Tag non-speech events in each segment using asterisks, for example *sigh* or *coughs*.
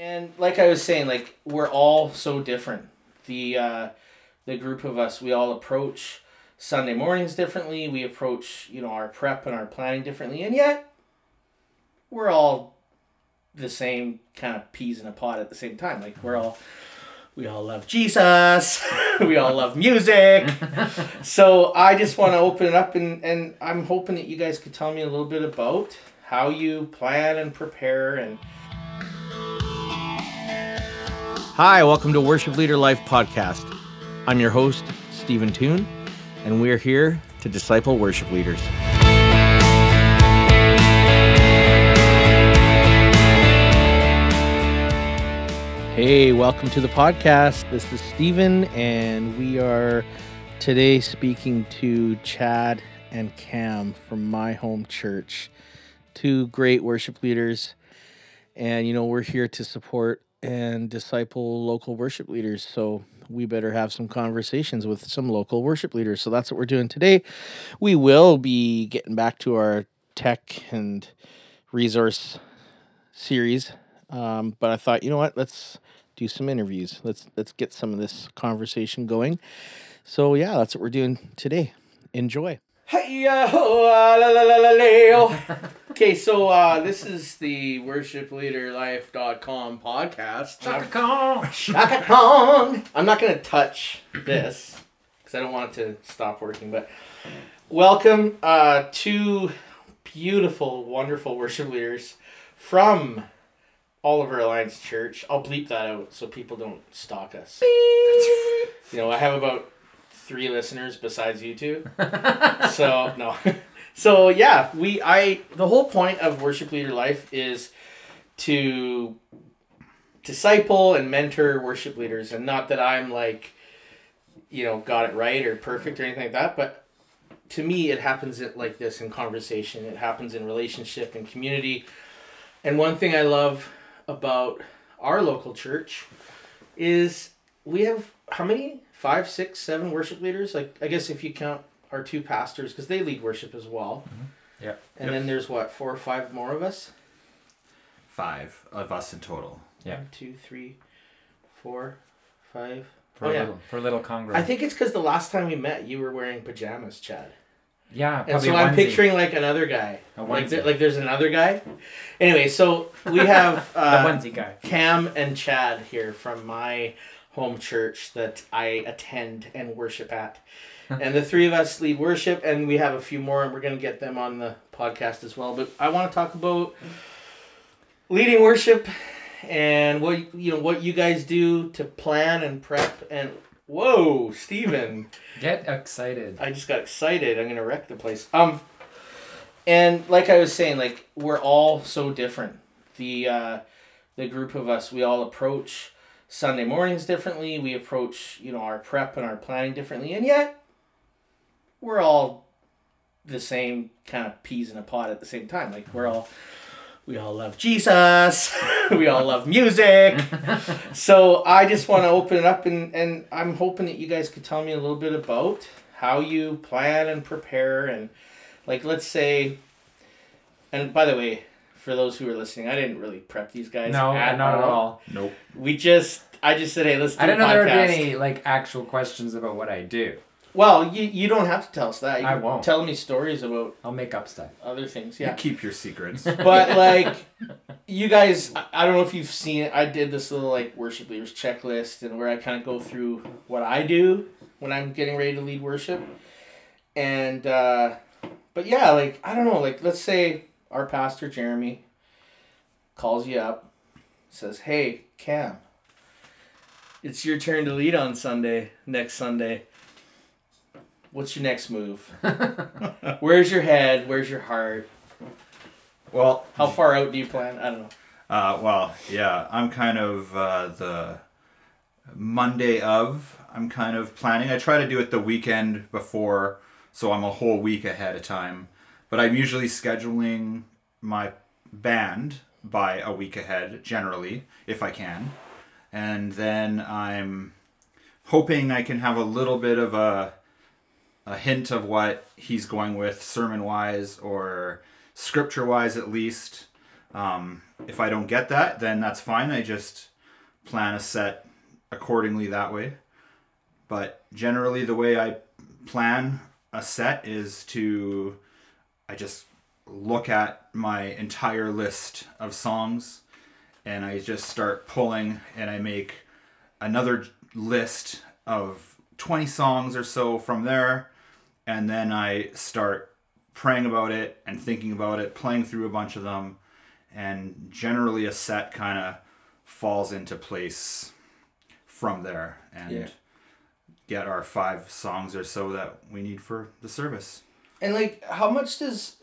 And like I was saying, like we're all so different. The uh, the group of us, we all approach Sunday mornings differently. We approach you know our prep and our planning differently, and yet we're all the same kind of peas in a pod at the same time. Like we're all we all love Jesus. *laughs* we all love music. *laughs* so I just want to open it up and, and I'm hoping that you guys could tell me a little bit about how you plan and prepare and Hi, welcome to Worship Leader Life podcast. I'm your host, Stephen Toon, and we're here to disciple worship leaders. Hey, welcome to the podcast. This is Stephen, and we are today speaking to Chad and Cam from my home church, two great worship leaders. And, you know, we're here to support and disciple local worship leaders. So we better have some conversations with some local worship leaders. So that's what we're doing today. We will be getting back to our tech and resource series. Um, but I thought, you know what, let's do some interviews. Let's let's get some of this conversation going. So yeah, that's what we're doing today. Enjoy. Hey, uh, la, la, la, la, leo. okay, so uh, this is the worshipleaderlife.com podcast. Shaka Kong. I'm not going to touch this because I don't want it to stop working, but welcome uh, two beautiful, wonderful worship leaders from Oliver Alliance Church. I'll bleep that out so people don't stalk us. you know, I have about three listeners besides you two. *laughs* so no. *laughs* so yeah, we I the whole point of worship leader life is to disciple and mentor worship leaders and not that I'm like you know got it right or perfect or anything like that but to me it happens like this in conversation it happens in relationship and community and one thing I love about our local church is we have how many five six seven worship leaders like i guess if you count our two pastors because they lead worship as well mm-hmm. yeah and yep. then there's what four or five more of us five of us in total yeah One, two three four five for oh, yeah. little for little congregation i think it's because the last time we met you were wearing pajamas chad yeah, and so I'm picturing like another guy. Like, there, like there's another guy. Anyway, so we have *laughs* uh, the onesie guy. Cam and Chad here from my home church that I attend and worship at. and the three of us lead worship, and we have a few more, and we're going to get them on the podcast as well. But I want to talk about leading worship and what you know what you guys do to plan and prep and whoa, Steven. *laughs* Get excited. I just got excited. I'm gonna wreck the place. Um, and like I was saying, like we're all so different. The uh, the group of us, we all approach Sunday mornings differently. We approach, you know, our prep and our planning differently, and yet we're all the same kind of peas in a pod at the same time. Like we're all we all love Jesus. *laughs* we all love music. *laughs* so I just want to open it up and, and I'm hoping that you guys could tell me a little bit about how you plan and prepare and like let's say and by the way, for those who are listening, I didn't really prep these guys. No, at not all. at all. Nope. We just, I just said, hey, let's. Do I didn't know there would be any like actual questions about what I do. Well, you, you don't have to tell us that. You I won't. Tell me stories about. I'll make up stuff. Other things, yeah. You keep your secrets. *laughs* but *laughs* like, you guys, I don't know if you've seen it. I did this little like worship leaders checklist, and where I kind of go through what I do when I'm getting ready to lead worship, and uh, but yeah, like I don't know, like let's say our pastor Jeremy calls you up, says, "Hey, Cam, it's your turn to lead on Sunday, next Sunday. What's your next move? *laughs* Where's your head? Where's your heart? Well, how far out do you plan? I don't know. Uh, well, yeah, I'm kind of uh, the Monday of. I'm kind of planning. I try to do it the weekend before, so I'm a whole week ahead of time. But I'm usually scheduling my band by a week ahead, generally, if I can. And then I'm hoping I can have a little bit of a a hint of what he's going with sermon wise or scripture wise at least Um, if I don't get that, then that's fine. I just plan a set accordingly that way. But generally, the way I plan a set is to I just look at my entire list of songs and I just start pulling and I make another list of 20 songs or so from there and then I start praying about it and thinking about it, playing through a bunch of them and generally a set kind of falls into place from there and Yeah. get our five songs or so that we need for the service. And like, how much does?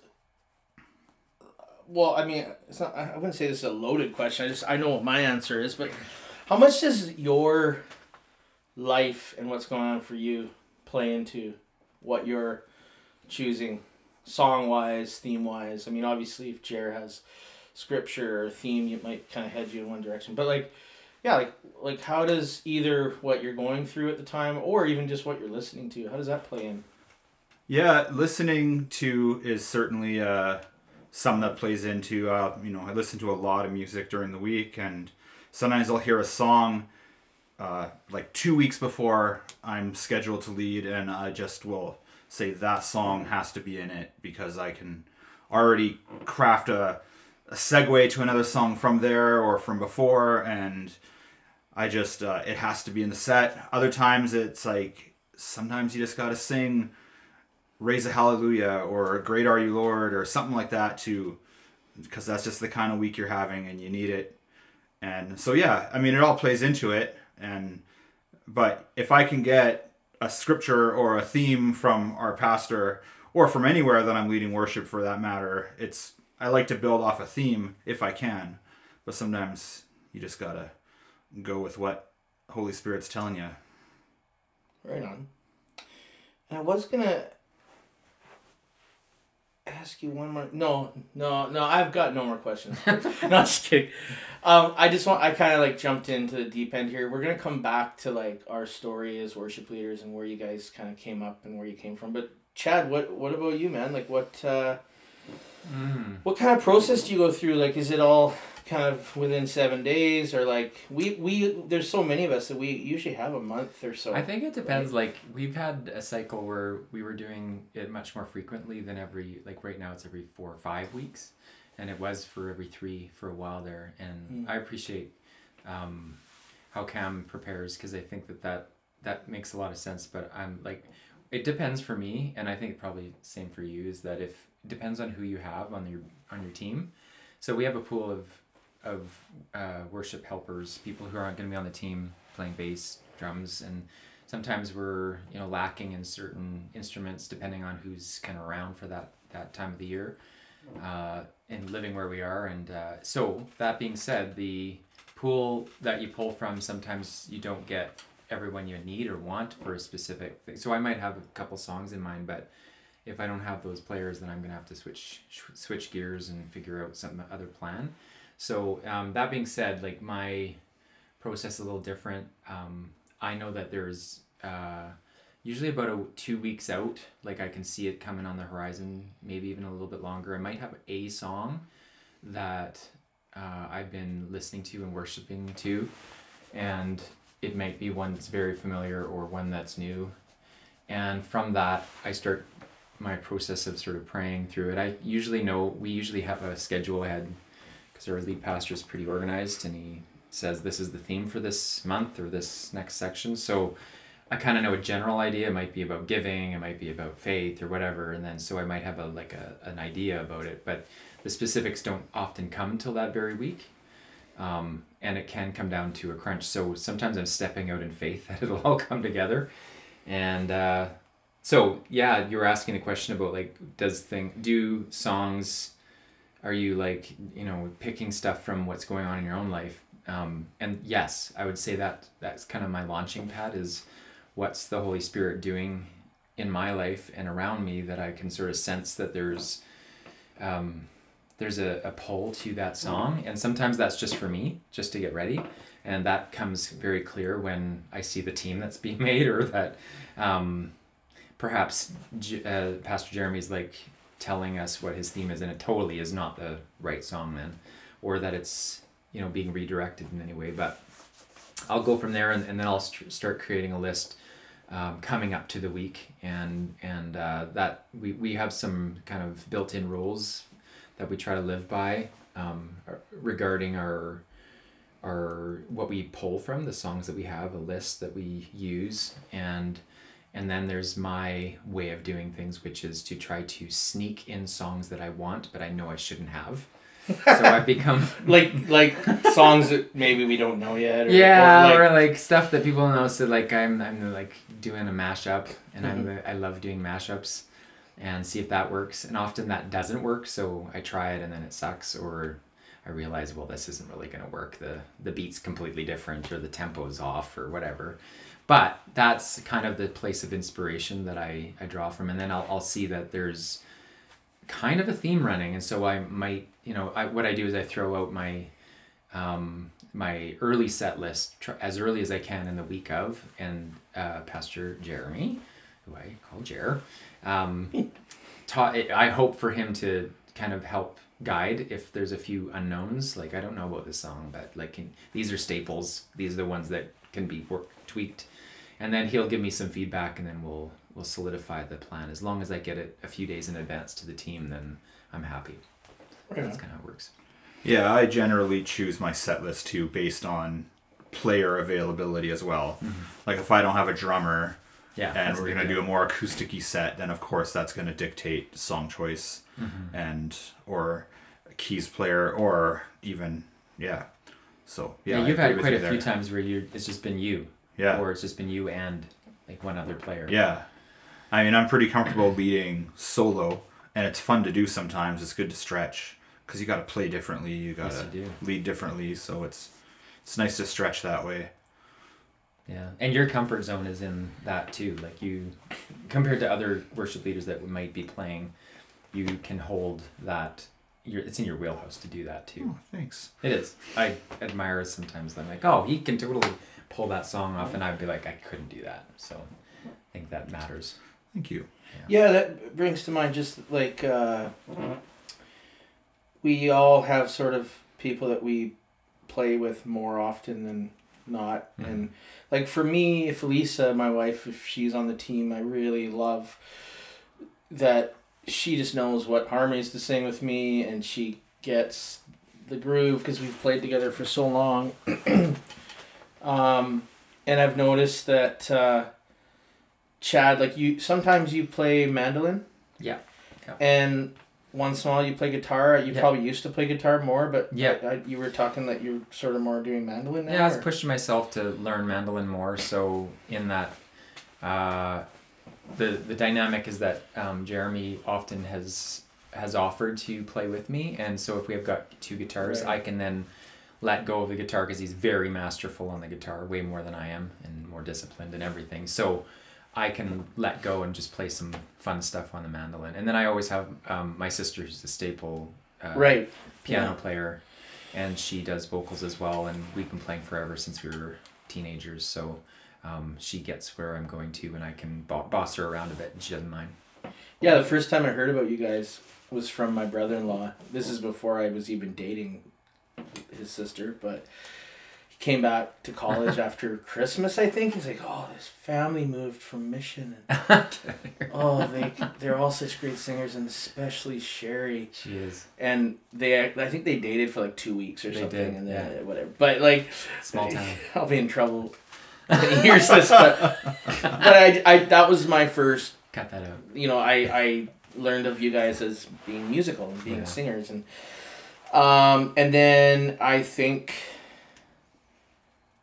Well, I mean, it's not. I wouldn't say this is a loaded question. I just I know what my answer is, but how much does your life and what's going on for you play into what you're choosing, song wise, theme wise? I mean, obviously, if Jer has scripture or theme, it might kind of head you in one direction. But like, yeah, like like how does either what you're going through at the time or even just what you're listening to, how does that play in? Yeah, listening to is certainly uh, something that plays into. Uh, you know, I listen to a lot of music during the week, and sometimes I'll hear a song uh, like two weeks before I'm scheduled to lead, and I just will say that song has to be in it because I can already craft a, a segue to another song from there or from before, and I just uh, it has to be in the set. Other times it's like sometimes you just gotta sing raise a hallelujah or a great are you lord or something like that to because that's just the kind of week you're having and you need it. And so yeah i mean it all plays into it. And but if i can get a scripture or a theme from our pastor or from anywhere that i'm leading worship for that matter it's i like to build off a theme if i can. But sometimes you just gotta go with what holy spirit's telling you Right on. And I was gonna ask you one more. No, no, no. I've got no more questions. *laughs* no, just kidding. Um, I just want. I kind of like jumped into the deep end here. We're gonna come back to like our story as worship leaders and where you guys kind of came up and where you came from. But Chad, what what about you, man? Like, what uh, Mm. what kind of process do you go through? Like, is it all kind of within seven days, or like we we there's so many of us that we usually have a month or so. I think it depends. Like we've had a cycle where we were doing it much more frequently than every. Like right now, it's every four or five weeks, and it was for every three for a while there. And Mm. I appreciate um, how Cam prepares because I think that, that that makes a lot of sense. But I'm like, it depends for me, and I think probably same for you. Is that if it depends on who you have on your on your team. So we have a pool of of uh, worship helpers, people who aren't going to be on the team playing bass, drums, and sometimes we're you know lacking in certain instruments depending on who's kind of around for that that time of the year, uh, and living where we are. And uh, so that being said, the pool that you pull from sometimes you don't get everyone you need or want for a specific thing. So I might have a couple songs in mind, but if I don't have those players, then I'm gonna have to switch switch gears and figure out some other plan. So um, that being said, like my process is a little different. Um, I know that there's uh, usually about a two weeks out. Like I can see it coming on the horizon, maybe even a little bit longer. I might have a song that uh, I've been listening to and worshiping to, and it might be one that's very familiar or one that's new. And from that, I start my process of sort of praying through it. I usually know we usually have a schedule ahead because our lead pastor is pretty organized and he says this is the theme for this month or this next section. So I kind of know a general idea. It might be about giving, it might be about faith or whatever, and then so I might have a like a, an idea about it, but the specifics don't often come till that very week. Um, and it can come down to a crunch. So sometimes I'm stepping out in faith that it'll all come together. And uh, so yeah, you were asking a question about like does thing do songs are you like you know picking stuff from what's going on in your own life? Um, and yes i would say that that's kind of my launching pad is what's the holy spirit doing in my life and around me that i can sort of sense that there's um, there's a, a pull to that song. And sometimes that's just for me just to get ready. And that comes very clear when i see the team that's being *laughs* made or that um, perhaps uh, pastor jeremy's like telling us what his theme is and it totally is not the right song then or that it's you know being redirected in any way. But I'll go from there, and, and then I'll st- start creating a list um, coming up to the week, and and uh, that we we have some kind of built-in rules that we try to live by um, regarding our our what we pull from the songs that we have, a list that we use, and and then there's my way of doing things, which is to try to sneak in songs that I want, but I know I shouldn't have. so I've *laughs* become like like songs that maybe we don't know yet. Or, yeah, or or like, like, stuff that people know. So like I'm I'm like doing a mashup, and Mm-hmm. I'm I love doing mashups, and see if that works. And often that doesn't work, so I try it and then it sucks, or I realize well this isn't really gonna work. The the beat's completely different, or the tempo's off, or whatever. But that's kind of the place of inspiration that I, I draw from, and then I'll, I'll see that there's kind of a theme running, and so I might you know I, what I do is I throw out my um, my early set list tr- as early as I can in the week of, and uh, Pastor Jeremy, who I call Jer, um, taught. I hope for him to kind of help guide if there's a few unknowns. Like I don't know about this song, but like can, these are staples. These are the ones that can be work, tweaked, and then he'll give me some feedback, and then we'll we'll solidify the plan. As long as I get it a few days in advance to the team, then I'm happy. Right. That's kind of how it works. Yeah, I generally choose my set list too based on player availability as well. Mm-hmm. Like if I don't have a drummer Yeah, and we're gonna deal. do a more acousticy set, then of course that's gonna dictate song choice mm-hmm. and or keys player or even yeah. So yeah, Yeah, you've agree had it quite you a there. few times where you it's just been you, Yeah. or it's just been you and like one other player. Yeah. I mean, I'm pretty comfortable leading solo, and it's fun to do sometimes. It's good to stretch because you got to play differently. You got to you do. lead differently, so it's it's nice to stretch that way. Yeah, and your comfort zone is in that too. Like you, compared to other worship leaders that might be playing, you can hold that. Your, it's in your wheelhouse to do that too. Oh, thanks. It is. I admire sometimes. I'm like, oh, he can totally pull that song off, and I'd be like, I couldn't do that. So, I think that matters. Thank you. Yeah, that brings to mind just like uh, we all have sort of people that we play with more often than not, Mhm. and like for me, if Lisa, my wife, if she's on the team, I really love that she just knows what harmonies to sing with me, and she gets the groove because we've played together for so long. *clears throat* um, and I've noticed that. Uh, Chad, like you, sometimes you play mandolin. Yeah. Yeah. And once in a while you play guitar. You Yeah. probably used to play guitar more, but Yeah. I, I- you were talking that you're sort of more doing mandolin now. Yeah, I was or- pushing myself to learn mandolin more. So in that, uh, the the dynamic is that um, Jeremy often has has offered to play with me, and so if we have got two guitars, Right. I can then let go of the guitar because he's very masterful on the guitar, way more than I am, and more disciplined and everything. So. I can let go and just play some fun stuff on the mandolin, and then I always have um, my sister, who's a staple uh, right. piano Yeah. player and she does vocals as well and we've been playing forever since we were teenagers so um, she gets where i'm going to and i can bo- boss her around a bit and she doesn't mind Yeah, the first time I heard about you guys was from my brother-in-law. This is before I was even dating his sister, but he came back to college *laughs* after Christmas, I think. He's like, "Oh, this family moved from Mission, and *laughs* oh, they they're all such great singers, and especially Sherry." she is And they, I think they dated for like two weeks or They something, did, and then yeah. whatever. But like, small *laughs* town I'll be in trouble. when he hears this, but but I, I that was my first cut that out you know, I I learned of you guys as being musical and being Yeah. singers and um and then I think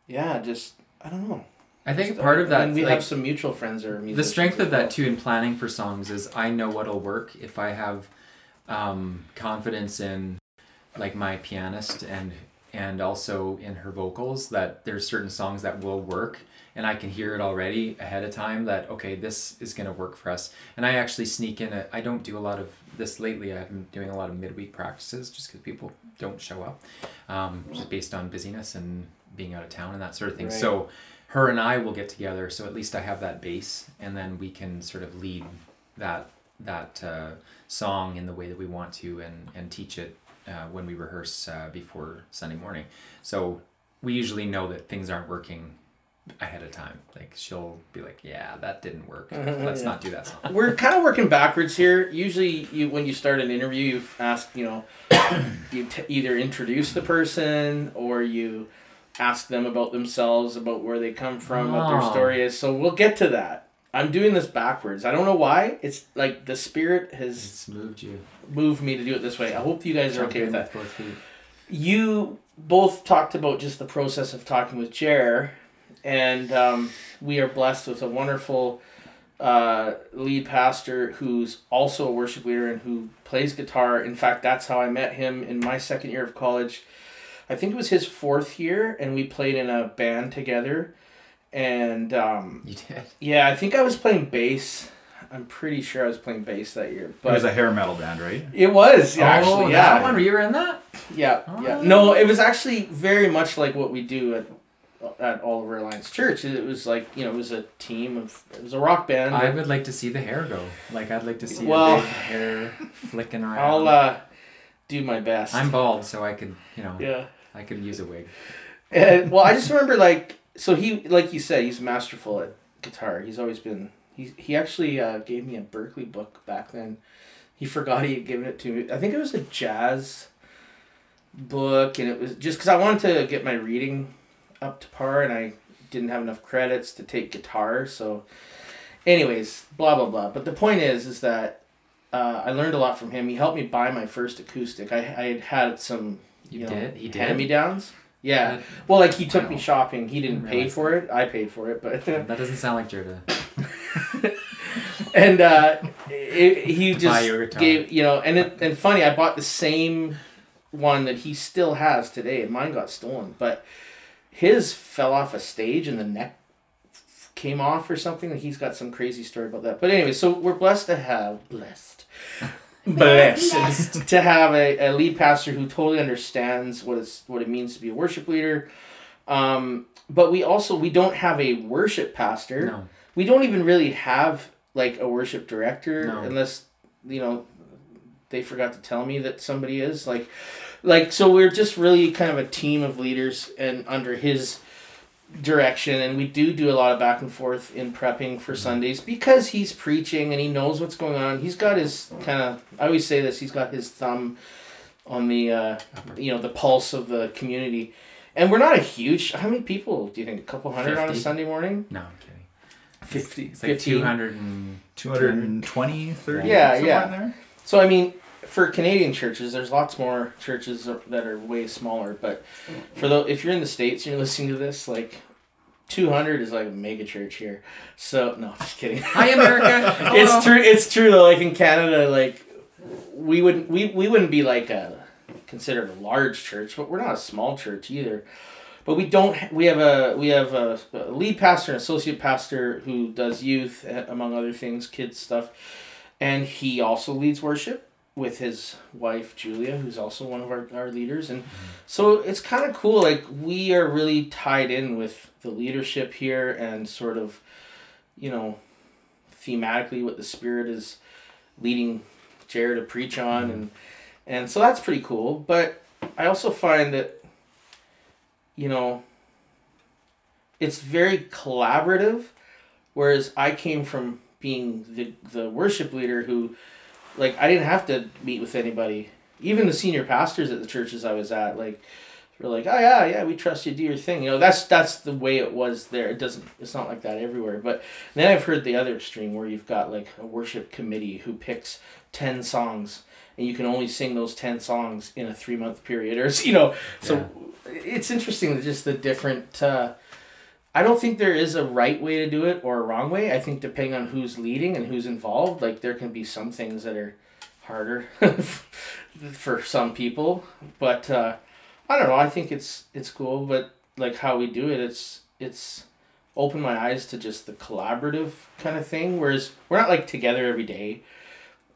yeah, just I don't know. i think Just, part of that and we like, have some mutual friends or the strength of that too in planning for songs is i know what'll work if i have um, confidence in like my pianist and and also in her vocals that there's certain songs that will work and i can hear it already ahead of time that okay this is going to work for us and i actually sneak in a i don't do a lot of this lately i've been doing a lot of midweek practices just because people don't show up um, just based on busyness and being out of town and that sort of thing Right. so her and I will get together, so at least I have that base, and then we can sort of lead that that uh, song in the way that we want to, and and teach it uh, when we rehearse uh, before Sunday morning. So we usually know that things aren't working ahead of time. Like she'll be like, "Yeah, that didn't work. Let's Yeah. not do that song." We're kind of working backwards here. Usually, you when you start an interview, you ask, you know, *coughs* you t- either introduce the person or you ask them about themselves, about where they come from, what their Oh. story is. So we'll get to that. I'm doing this backwards. I don't know why. It's like the spirit has It's moved you. moved me to do it this way. I hope you guys are okay with that. you both talked about just the process of talking with Jer, and um, we are blessed with a wonderful uh, lead pastor who's also a worship leader and who plays guitar. In fact, that's how I met him in my second year of college. I think it was his fourth year, and we played in a band together. And um, You did. yeah, I think I was playing bass. I'm pretty sure I was playing bass that year. It was a hair metal band, right? it was actually, oh, yeah. that one. You were in that. Yeah, yeah. Oh. No, it was actually very much like what we do at at Oliver Alliance Church. It was like you know, it was a team of it was a rock band. I would like to see the hair go. Like I'd like to see Well- a big hair flicking around. I'll uh, do my best. I'm bald, so I could, you know, yeah. I could use a wig. And, well, I just remember like so he like you said he's masterful at guitar. He's always been. He he actually uh, gave me a Berklee book back then. He forgot he had given it to me. I think it was a jazz book, and it was just because I wanted to get my reading up to par, and I didn't have enough credits to take guitar. So, anyways, blah blah blah. But the point is, is that uh, I learned a lot from him. He helped me buy my first acoustic. I I had had some You, you know, did. He did. hand me downs. Yeah. Well, like he took me shopping. He didn't pay for it. I paid for it, but That doesn't sound like Jerda. *laughs* and uh, it, he just gave you know, and it, and funny, I bought the same one that he still has today. and Mine got stolen, but his fell off a stage and the neck came off or something. And he's got some crazy story about that. But anyway, so we're blessed to have blessed. Blessed *laughs* to have a, a lead pastor who totally understands what it's what it means to be a worship leader, um, but we also we don't have a worship pastor No. we don't even really have like a worship director No. unless you know they forgot to tell me that somebody is like like so we're just really kind of a team of leaders and under his direction and we do do a lot of back and forth in prepping for sundays because he's preaching and he knows what's going on he's got his kind of i always say this he's got his thumb on the uh, you know the pulse of the community and we're not a huge how many people do you think a couple hundred on a sunday morning No, I'm kidding. 50 It's like 50. 200 and 220, 30? Yeah, yeah. there? So I mean, for Canadian churches, there's lots more churches that are way smaller. But for the if you're in the states and you're listening to this, like, two hundred is like a mega church here. So no, just kidding. Hi, America. *laughs* Oh, it's true. It's true though. Like in Canada, like we wouldn't we, we wouldn't be like a considered a large church, but we're not a small church either. But we don't. We have a we have a, a lead pastor, an associate pastor who does youth, among other things, kids stuff, and he also leads worship with his wife Julia, who's also one of our, our leaders, and mm-hmm. so it's kind of cool. Like we are really tied in with the leadership here, and sort of, you know, thematically what the spirit is leading Jared to preach on, mm-hmm. and and so that's pretty cool. But I also find that, you know, it's very collaborative, whereas I came from being the the worship leader who, like, I didn't have to meet with anybody. Even the senior pastors at the churches I was at, like, were like, "Oh yeah, yeah, we trust you. Do your thing." You know, that's that's the way it was there. It doesn't. It's not like that everywhere. But then I've heard the other extreme where you've got like a worship committee who picks ten songs and you can only sing those 10 songs in a three month period or *laughs* you know so it's interesting just the different uh, i don't think there is a right way to do it or a wrong way. I think depending on who's leading and who's involved like there can be some things that are harder *laughs* for some people. But uh, i don't know. I think it's it's cool. But like how we do it it's it's opened my eyes to just the collaborative kind of thing whereas we're not like together every day.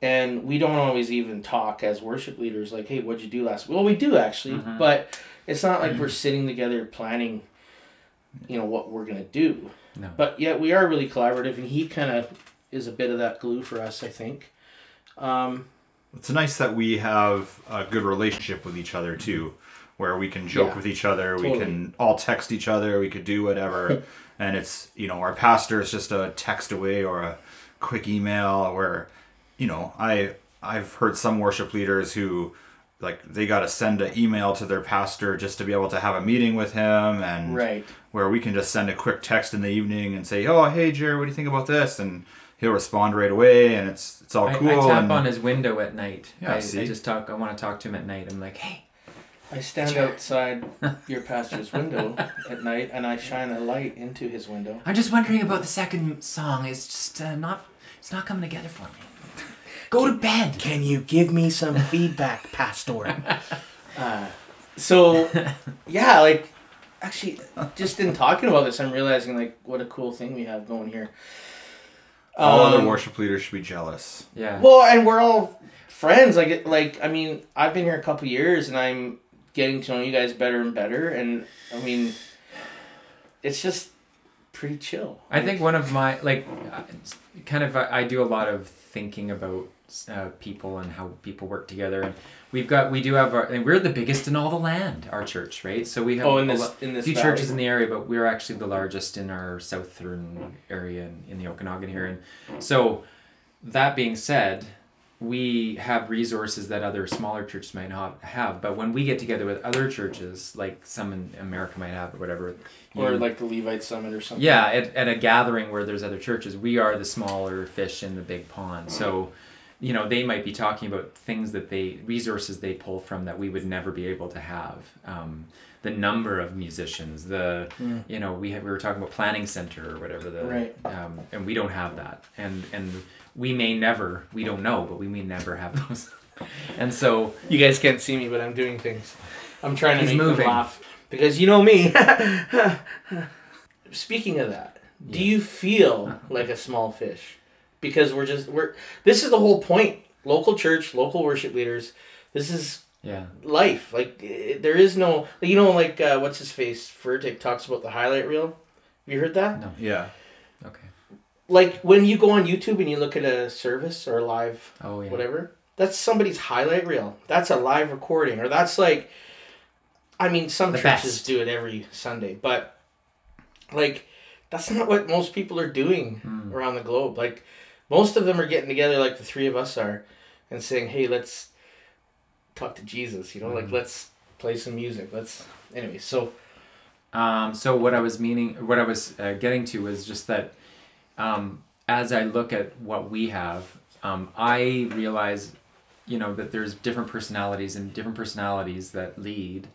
And we don't always even talk as worship leaders like hey what'd you do last well we do actually. Mhm. but it's not like we're sitting together planning you know what we're gonna do No. but yet we are really collaborative and he kind of is a bit of that glue for us i think um, it's nice that we have a good relationship with each other too, where we can joke Yeah, with each other, we can all text each other, we could do whatever, *laughs* and it's you know our pastor is just a text away or a quick email. Where you know I I've heard some worship leaders who like they got to send an email to their pastor just to be able to have a meeting with him and Right. where we can just send a quick text in the evening and say oh hey Jerry what do you think about this and he'll respond right away and it's it's all I, cool I tap and on his window at night. Yeah, I, I just talk. I want to talk to him at night. I'm like, hey, I stand outside *laughs* your pastor's window at night and I shine a light into his window. I'm just wondering about the second song. It's just uh, not. It's not coming together for me. Go to bed. Can you give me some feedback, Pastor? *laughs* uh, so, yeah, like, actually, just in talking about this, I'm realizing, like, what a cool thing we have going here. all other Um, worship leaders should be jealous Yeah. Well, and we're all friends. Like, like I mean, I've been here a couple years, and I'm getting to know you guys better and better. And I mean, it's just pretty chill. I think one of my like, uh, kind of I, I do a lot of thinking about uh, people and how people work together. And we've got we do have our and we're the biggest in all the land. Our church, right? So we have Oh, in a this lo- in this few valley. churches in the area, but we're actually the largest in our southern area in, in the Okanagan here. And so, that being said, we have resources that other smaller churches might not have. But when we get together with other churches, like some in America might have or whatever, or you- like the Levite Summit or something. yeah, at, at a gathering where there's other churches, we are the smaller fish in the big pond. So, you know, they might be talking about things that they, resources they pull from that we would never be able to have. Um, the number of musicians, the, Mm. you know, we have, we were talking about planning center or whatever the, Right. um, and we don't have that. And, and we may never, we don't know, but we may never have those. *laughs* and so, You guys can't see me, but I'm doing things. I'm trying to He's make moving. them laugh because you know me. *laughs* Speaking of that, do you feel like a small fish? Because we're just we're. This is the whole point. Local church, local worship leaders. This is yeah, life. Like there is no. You know, like uh, what's his face? Furtick talks about the highlight reel. Have you heard that? no, yeah okay. Like when you go on YouTube and you look at a service or a live Oh, yeah. whatever. That's somebody's highlight reel. That's a live recording, or that's like, I mean, some The churches best. do it every Sunday, but like, that's not what most people are doing Hmm. around the globe. Like, most of them are getting together, like the three of us are, and saying, "Hey, let's talk to Jesus." You know, like Mhm. let's play some music. Let's anyway. So Um, so what I was meaning, what I was uh, getting to was just that um, as I look at what we have, um, I realize, you know, that there's different personalities and different personalities that lead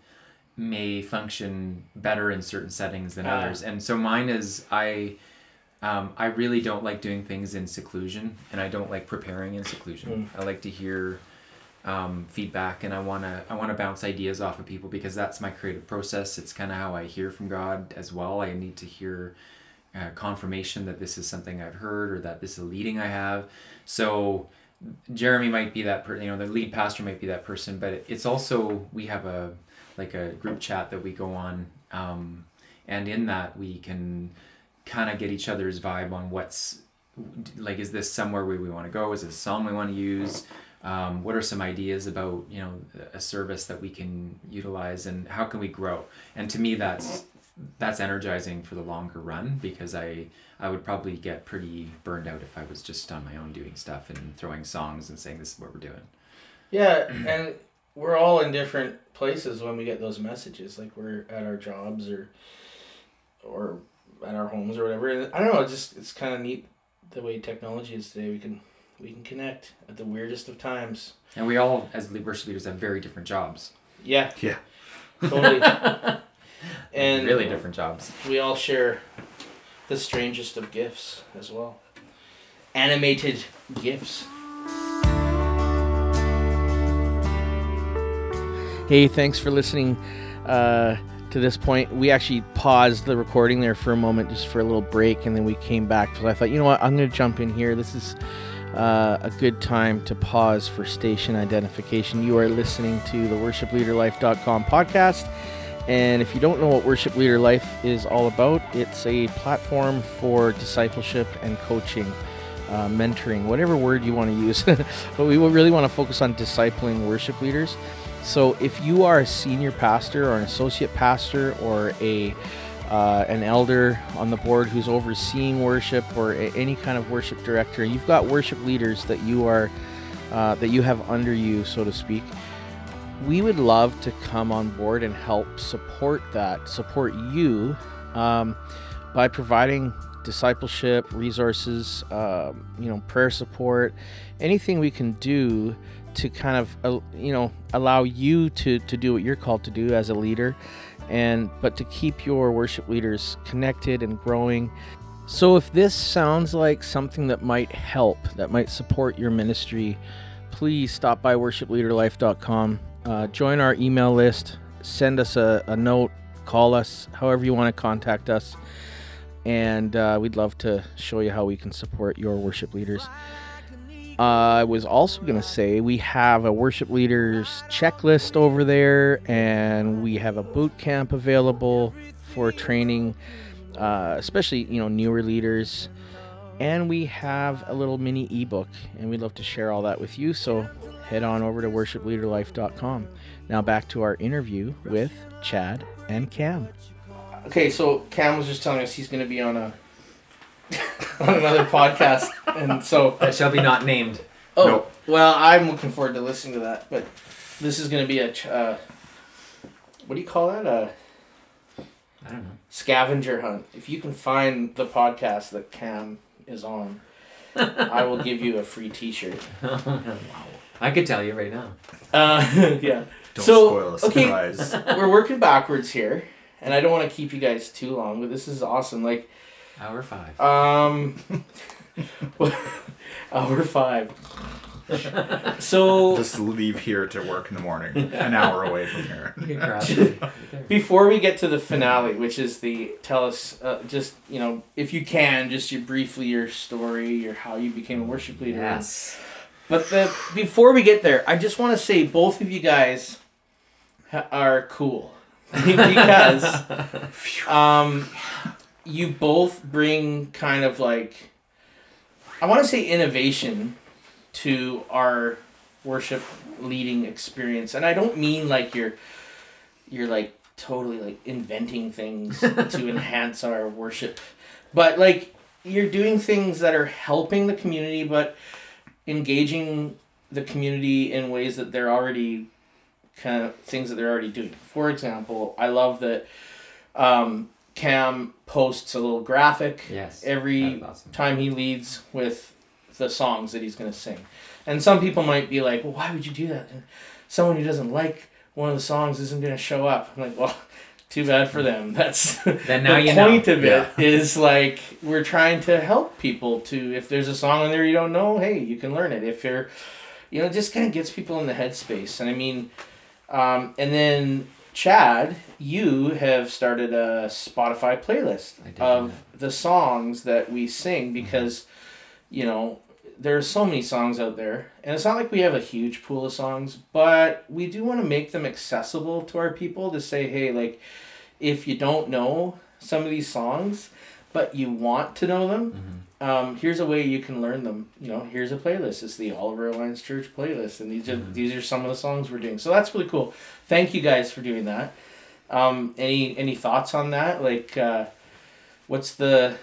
may function better in certain settings than Ah. others. And so mine is I. Um, I really don't like doing things in seclusion, and I don't like preparing in seclusion. I like to hear um, feedback, and I wanna I wanna bounce ideas off of people because that's my creative process. It's kind of how I hear from God as well. I need to hear uh, confirmation that this is something I've heard or that this is a leading I have. So Jeremy might be that person. You know, the lead pastor might be that person, but it's also we have a like a group chat that we go on, um, and in that we can kind of get each other's vibe on what's like is this somewhere where we want to go? Is this a song we want to use? Um, what are some ideas about you know a service that we can utilize and how can we grow? And to me that's that's energizing for the longer run because i i would probably get pretty burned out if i was just on my own doing stuff and throwing songs and saying this is what we're doing. Yeah, and we're all in different places when we get those messages. Like we're at our jobs or or at our homes or whatever. And I don't know, it's just it's kind of neat the way technology is today. We can we can connect at the weirdest of times. and we all as lead worship leaders have very different jobs Yeah, yeah totally. *laughs* *laughs* and really different jobs we all share the strangest of gifts as well. Animated gifts. Hey, thanks for listening uh, to this point. We actually paused the recording there for a moment just for a little break, and then we came back. So I thought, you know what, I'm going to jump in here. This is uh, a good time to pause for station identification. You are listening to the worshipleaderlife.com podcast. And if you don't know what Worship Leader Life is all about, it's a platform for discipleship and coaching. uh, mentoring, whatever word you want to use. *laughs* but we really want to focus on discipling worship leaders. So if you are a senior pastor or an associate pastor or a uh, an elder on the board who's overseeing worship or a, any kind of worship director, you've got worship leaders that you are uh, that you have under you, so to speak. We would love to come on board and help support that, support you um, by providing discipleship resources, um, you know, prayer support, anything we can do to kind of uh, you know allow you to to do what you're called to do as a leader and but to keep your worship leaders connected and growing. So if this sounds like something that might help that might support your ministry please stop by worshipleaderlife.com uh, join our email list send us a, a note call us however you want to contact us and uh, we'd love to show you how we can support your worship leaders uh, I was also going to say we have a worship leaders checklist over there, and we have a boot camp available for training, uh, especially you know newer leaders. And we have a little mini ebook, and we'd love to share all that with you. So head on over to worshipleaderlife.com. Now back to our interview with Chad and Cam. Okay, so Cam was just telling us he's going to be on a *laughs* on another podcast, and so That shall be not named. oh Nope. well, I'm looking forward to listening to that. But this is going to be a uh, what do you call that? A I don't know. scavenger hunt. If you can find the podcast that Cam is on, I will give you a free T-shirt. *laughs* I could tell you right now. Uh, *laughs* yeah. Don't So, spoil a okay. surprise. We're working backwards here, and I don't want to keep you guys too long, but this is awesome. Like, Hour five. um, *laughs* hour five. So *laughs* Just leave here to work in the morning, an hour away from here. *laughs* You can grab it. Right there. before we get to the finale, which is the tell us uh, just you know if you can just your briefly your story, your how you became a worship leader. Yes. But the before we get there, I just want to say both of you guys ha- are cool because um, you both bring kind of like I want to say innovation to our worship leading experience, and I don't mean like you're you're like totally like inventing things *laughs* to enhance our worship, but like you're doing things that are helping the community, but engaging the community in ways that they're already kind of things that they're already doing. For example, I love that um, Cam posts a little graphic Yes. every awesome. time he leads with the songs that he's going to sing. And some people might be like, well, why would you do that? And someone who doesn't like one of the songs isn't going to show up. I'm like, well, *laughs* too bad for them. *laughs* That's Then now the you know. point of it Yeah. *laughs* is like we're trying to help people to if there's a song in there you don't know, hey, you can learn it. If you're, you know, it just kind of gets people in the headspace. And I mean, um, and then Chad, you have started a Spotify playlist I did do of the songs that we sing Mm-hmm. because, you know, there are so many songs out there, and it's not like we have a huge pool of songs, but we do want to make them accessible to our people to say, hey, like, if you don't know some of these songs, but you want to know them, Mhm. um, here's a way you can learn them. You know, here's a playlist. It's the Oliver Alliance Church playlist, and these are Mhm. these are some of the songs we're doing. So that's really cool. Thank you guys for doing that. Um, any any thoughts on that? Like, uh, what's the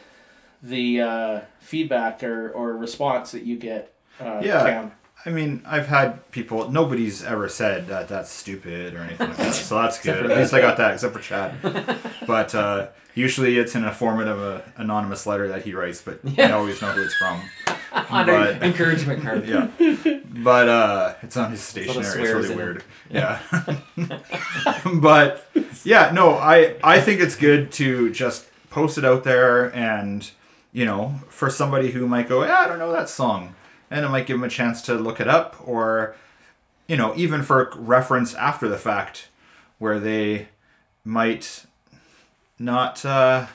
the uh, feedback or, or response that you get? Uh, Yeah. Cam? I mean, I've had people. Nobody's ever said that that's stupid or anything like that, so that's good. At least I got that, except for Chad. *laughs* But uh, usually it's in a form of a anonymous letter that he writes, but I always know who it's from. *laughs* On an But- encouragement card. *laughs* Yeah, but uh, it's on his stationery. It's really in it. weird. Yeah, *laughs* but yeah, no, I I think it's good to just post it out there, and you know, for somebody who might go, yeah, I don't know that song, and it might give them a chance to look it up, or you know, even for reference after the fact, where they might not. Uh,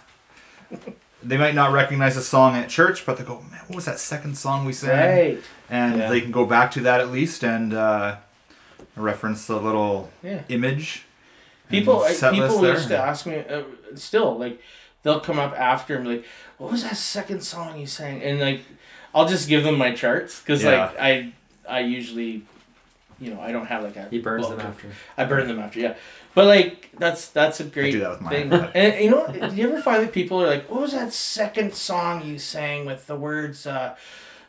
they might not recognize a song at church, but they go, "Man, what was that second song we sang?" Right. and Yeah. they can go back to that at least and uh, reference the little Yeah. image. People I- set list people there. used to ask me uh, still like they'll come up after and be like, "What was that second song you sang?" And like I'll just give them my charts because Yeah. like I I usually, you know, I don't have like a He burns book them after. I burn them after, yeah. But like that's that's a I great do that with thing. And you know, do you ever find that people are like, "What was that second song you sang with the words?" Uh,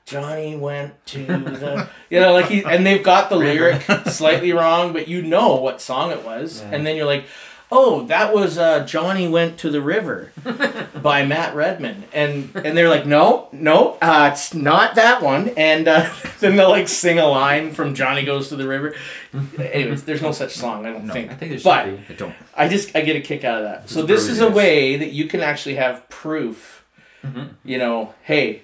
Johnny went to the, *laughs* you know, like he, and they've got the lyric slightly *laughs* wrong, but you know what song it was, Yeah. and then you're like, "Oh, that was uh, Johnny went to the river," *laughs* by Matt Redman, and and they're like, "No, no, uh, it's not that one," and uh, *laughs* then they'll like sing a line from Johnny Goes to the River. Anyways, there's no such song, I don't No. think. I think there should But- be. I don't. I just I get a kick out of that. So this is a way that you can actually have proof. Mhm. You know, hey,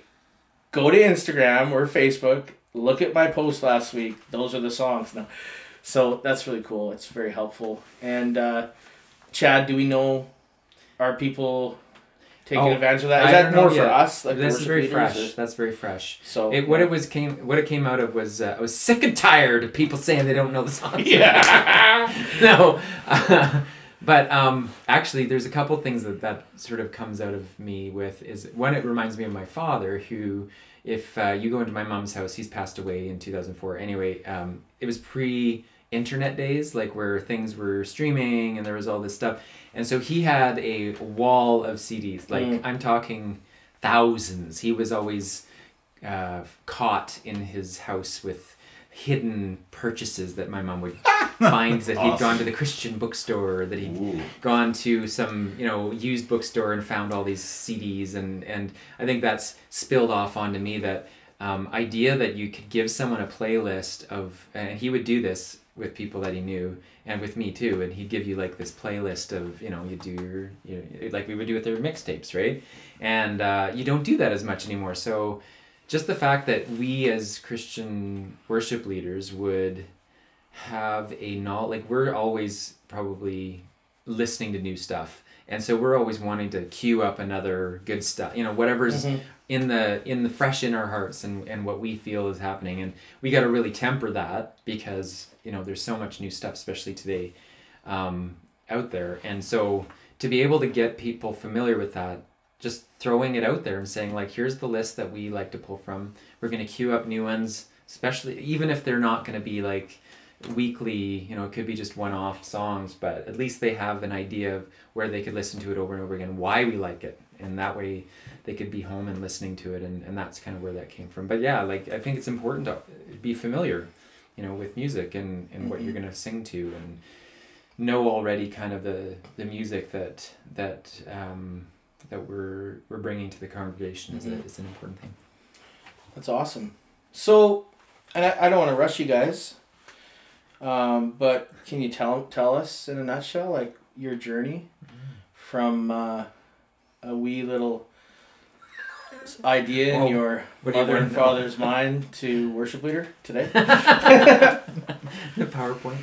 go to Instagram or Facebook, look at my post last week. Those are the songs now. So that's really cool. It's very helpful. And uh, Chad, do we know are people taking Oh, advantage of that? Is I that don't know more for yet. us? Like This is very fresh. or- That's very fresh. So It, what it was came what it came out of was uh, I was sick and tired of people saying they don't know the song. *laughs* *laughs* Yeah. no, *laughs* but um, actually, there's a couple things that that sort of comes out of me with is one. It reminds me of my father, who, if uh, you go into my mom's house, he's passed away in 2004. Anyway, um, it was pre internet days, like where things were streaming and there was all this stuff, and so he had a wall of CDs. Like Mm. I'm talking thousands. He was always uh, caught in his house with hidden purchases that my mom would *laughs* find that he'd gone to the Christian bookstore, that he'd Ooh. gone to some you know used bookstore and found all these CDs, and and I think that's spilled off onto me that um, idea that you could give someone a playlist of, and he would do this with people that he knew and with me too, and he'd give you like this playlist of you know you do your you know, like we would do with their mixtapes, right? And uh, you don't do that as much anymore, so just the fact that we as Christian worship leaders would have a not like we're always probably listening to new stuff and so we're always wanting to queue up another good stuff you know whatever's Mhm. In the in the fresh in our hearts and and what we feel is happening. And we got to really temper that because you know there's so much new stuff especially today um, out there. And so to be able to get people familiar with that just throwing it out there and saying like here's the list that we like to pull from. We're going to queue up new ones especially even if they're not going to be like weekly you know it could be just one-off songs but at least they have an idea of where they could listen to it over and over again why we like it. And that way they could be home and listening to it and, and that's kind of where that came from but yeah like i think it's important to be familiar you know with music and, and what you're going to sing to and know already kind of the the music that that um, that we're we're bringing to the congregation is, a, Mhm. is an important thing That's awesome. So, and I, I don't want to rush you guys, um, but can you tell tell us in a nutshell like your journey from uh, a wee little idea in your what do you mother and father's mind to worship leader today? *laughs* the powerpoint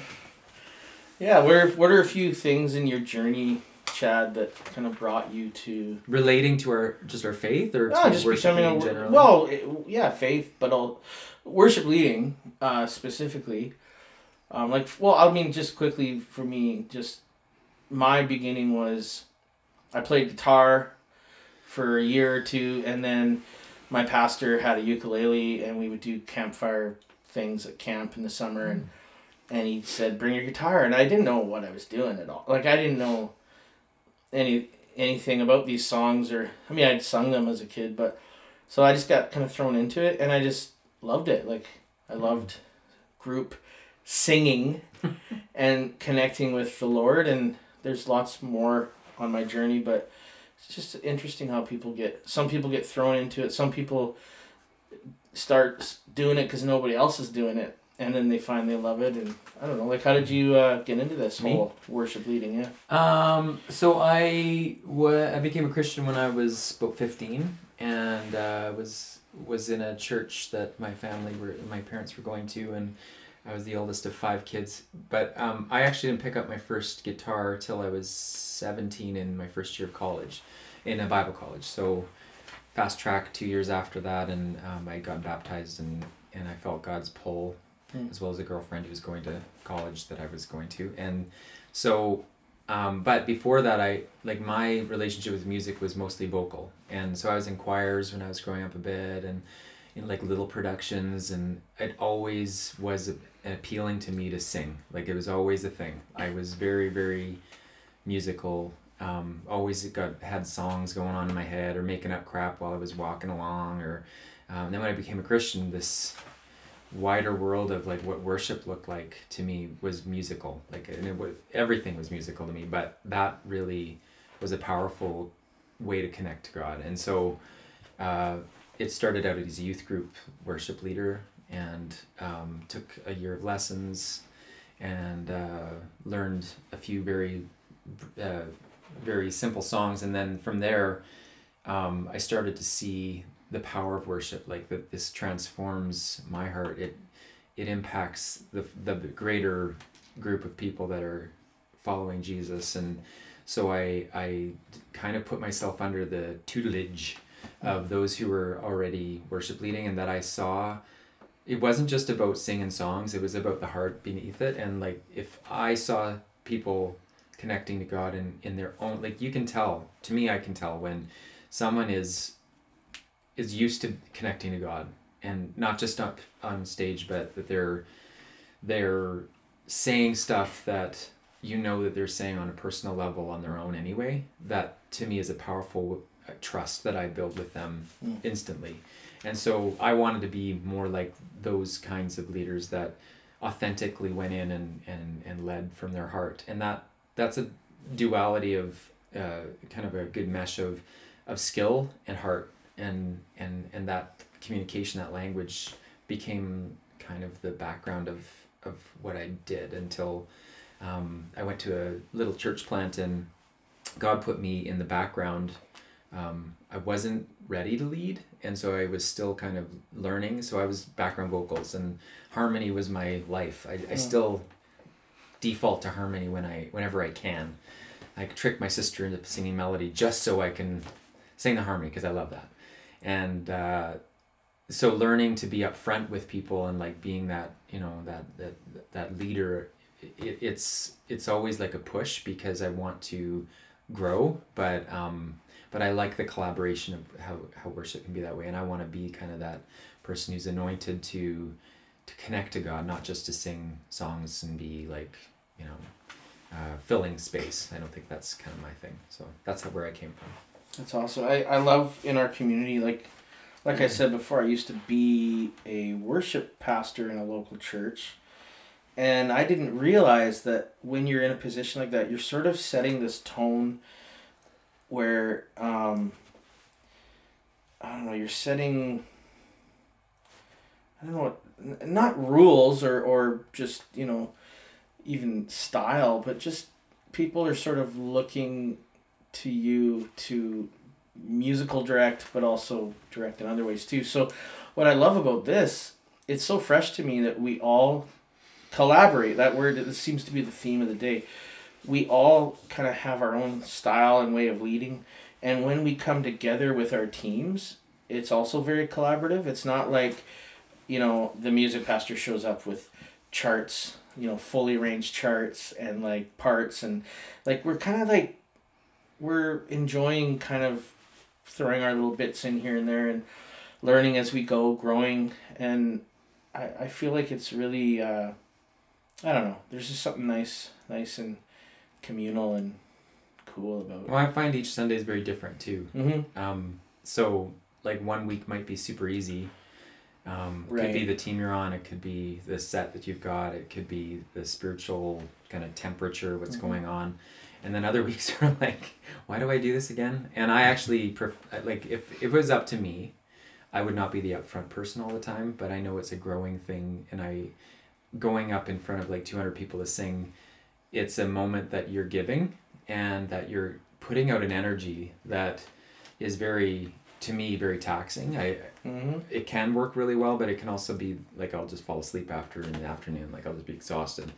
yeah, where what are a few things in your journey, Chad, that kind of brought you to relating to our just our faith or No, just worship becoming a in general well, it, yeah, faith, but all worship leading uh, specifically. Um, like, well, I mean, just quickly for me, just my beginning was I played guitar for a year or two, and then my pastor had a ukulele, and we would do campfire things at camp in the summer, and and he said, "Bring your guitar," and I didn't know what I was doing at all. Like, I didn't know any anything about these songs, or I mean, I'd sung them as a kid, but so I just got kind of thrown into it, and I just loved it. Like, I loved group singing *laughs* and connecting with the Lord, and there's lots more on my journey, but it's just interesting how people get some people get thrown into it some people start doing it because nobody else is doing it and then they find they love it and i don't know like how did you uh, get into this Me? whole worship leading yeah Um, so I wa- I became a Christian when I was about fifteen, and uh, was was in a church that my family were my parents were going to, and I was the oldest of five kids. But um, I actually didn't pick up my first guitar till I was seventeen in my first year of college, in a Bible college. So fast track two years after that, and um, I got baptized, and and I felt God's pull, Hmm. as well as a girlfriend who was going to college that I was going to, and so um, but before that i like my relationship with music was mostly vocal and so i was in choirs when i was growing up a bit and in like little productions, and it always was appealing to me to sing. Like it was always a thing. I was very very musical. Um, always got had songs going on in my head or making up crap while I was walking along. Or um, then when I became a Christian, this wider world of like what worship looked like to me was musical. Like and it was, everything was musical to me, but that really was a powerful way to connect to God. And so uh, it started out as a youth group worship leader and um, took a year of lessons and uh, learned a few very uh, very simple songs. And then from there um, i started to see the power of worship like that this transforms my heart. It it impacts the, the greater group of people that are following jesus. And so i i kind of put myself under the tutelage of those who were already worship leading and that i saw it wasn't just about singing songs it was about the heart beneath it and like if i saw people connecting to god in, in their own like you can tell to me i can tell when someone is is used to connecting to god and not just up on stage but that they're they're saying stuff that you know that they're saying on a personal level on their own anyway that to me is a powerful uh, trust that i build with them Mm. instantly and so I wanted to be more like those kinds of leaders that authentically went in and, and, and led from their heart. And that that's a duality of uh, kind of a good mesh of, of skill and heart. And, and, and that communication, that language became kind of the background of, of what I did until um, I went to a little church plant and God put me in the background. Um, I wasn't ready to lead and so I was still kind of learning. So I was background vocals, and harmony was my life. I, I Mm. still default to harmony when I whenever I can. I trick my sister into singing melody just so I can sing the harmony because I love that. And uh, so learning to be upfront with people and like being that you know that that that leader, it, it's it's always like a push because I want to grow, but um, but I like the collaboration of how, how worship can be that way, and I want to be kind of that person who's anointed to to connect to God, not just to sing songs and be like you know uh, filling space. I don't think that's kind of my thing. So that's where I came from. That's awesome. I, I love in our community, like like I said before, I used to be a worship pastor in a local church. And I didn't realize that when you're in a position like that, you're sort of setting this tone where um, I don't know, you're setting I don't know what not rules or, or just, you know, even style, but just people are sort of looking to you to musical direct but also direct in other ways too. So what i love about this it's so fresh to me that we all collaborate. That word this seems to be the theme of the day we all kind of have our own style and way of leading. And when we come together with our teams it's also very collaborative. It's not like you know the music pastor shows up with charts you know fully arranged charts and like parts and like we're kind of like we're enjoying kind of throwing our little bits in here and there and learning as we go growing. And i, I feel like it's really uh, i don't know there's just something nice nice and communal and cool about it Well, I find each Sunday is very different too. mm-hmm. Um, so like one week might be super easy. Um, Could be the team you're on. It could be the set that you've got. It could be the spiritual kind of temperature, what's Mhm. going on, and then other *laughs* weeks are like, why do I do this again? And I actually pref- like if, if it was up to me, I would not be the upfront person all the time. But I know it's a growing thing, and I going up in front of like 200 people to sing, it's a moment that you're giving and that you're putting out an energy that is very to me very taxing. I Mm-hmm. it can work really well but it can also be like i'll just fall asleep after in the afternoon like i'll just be exhausted.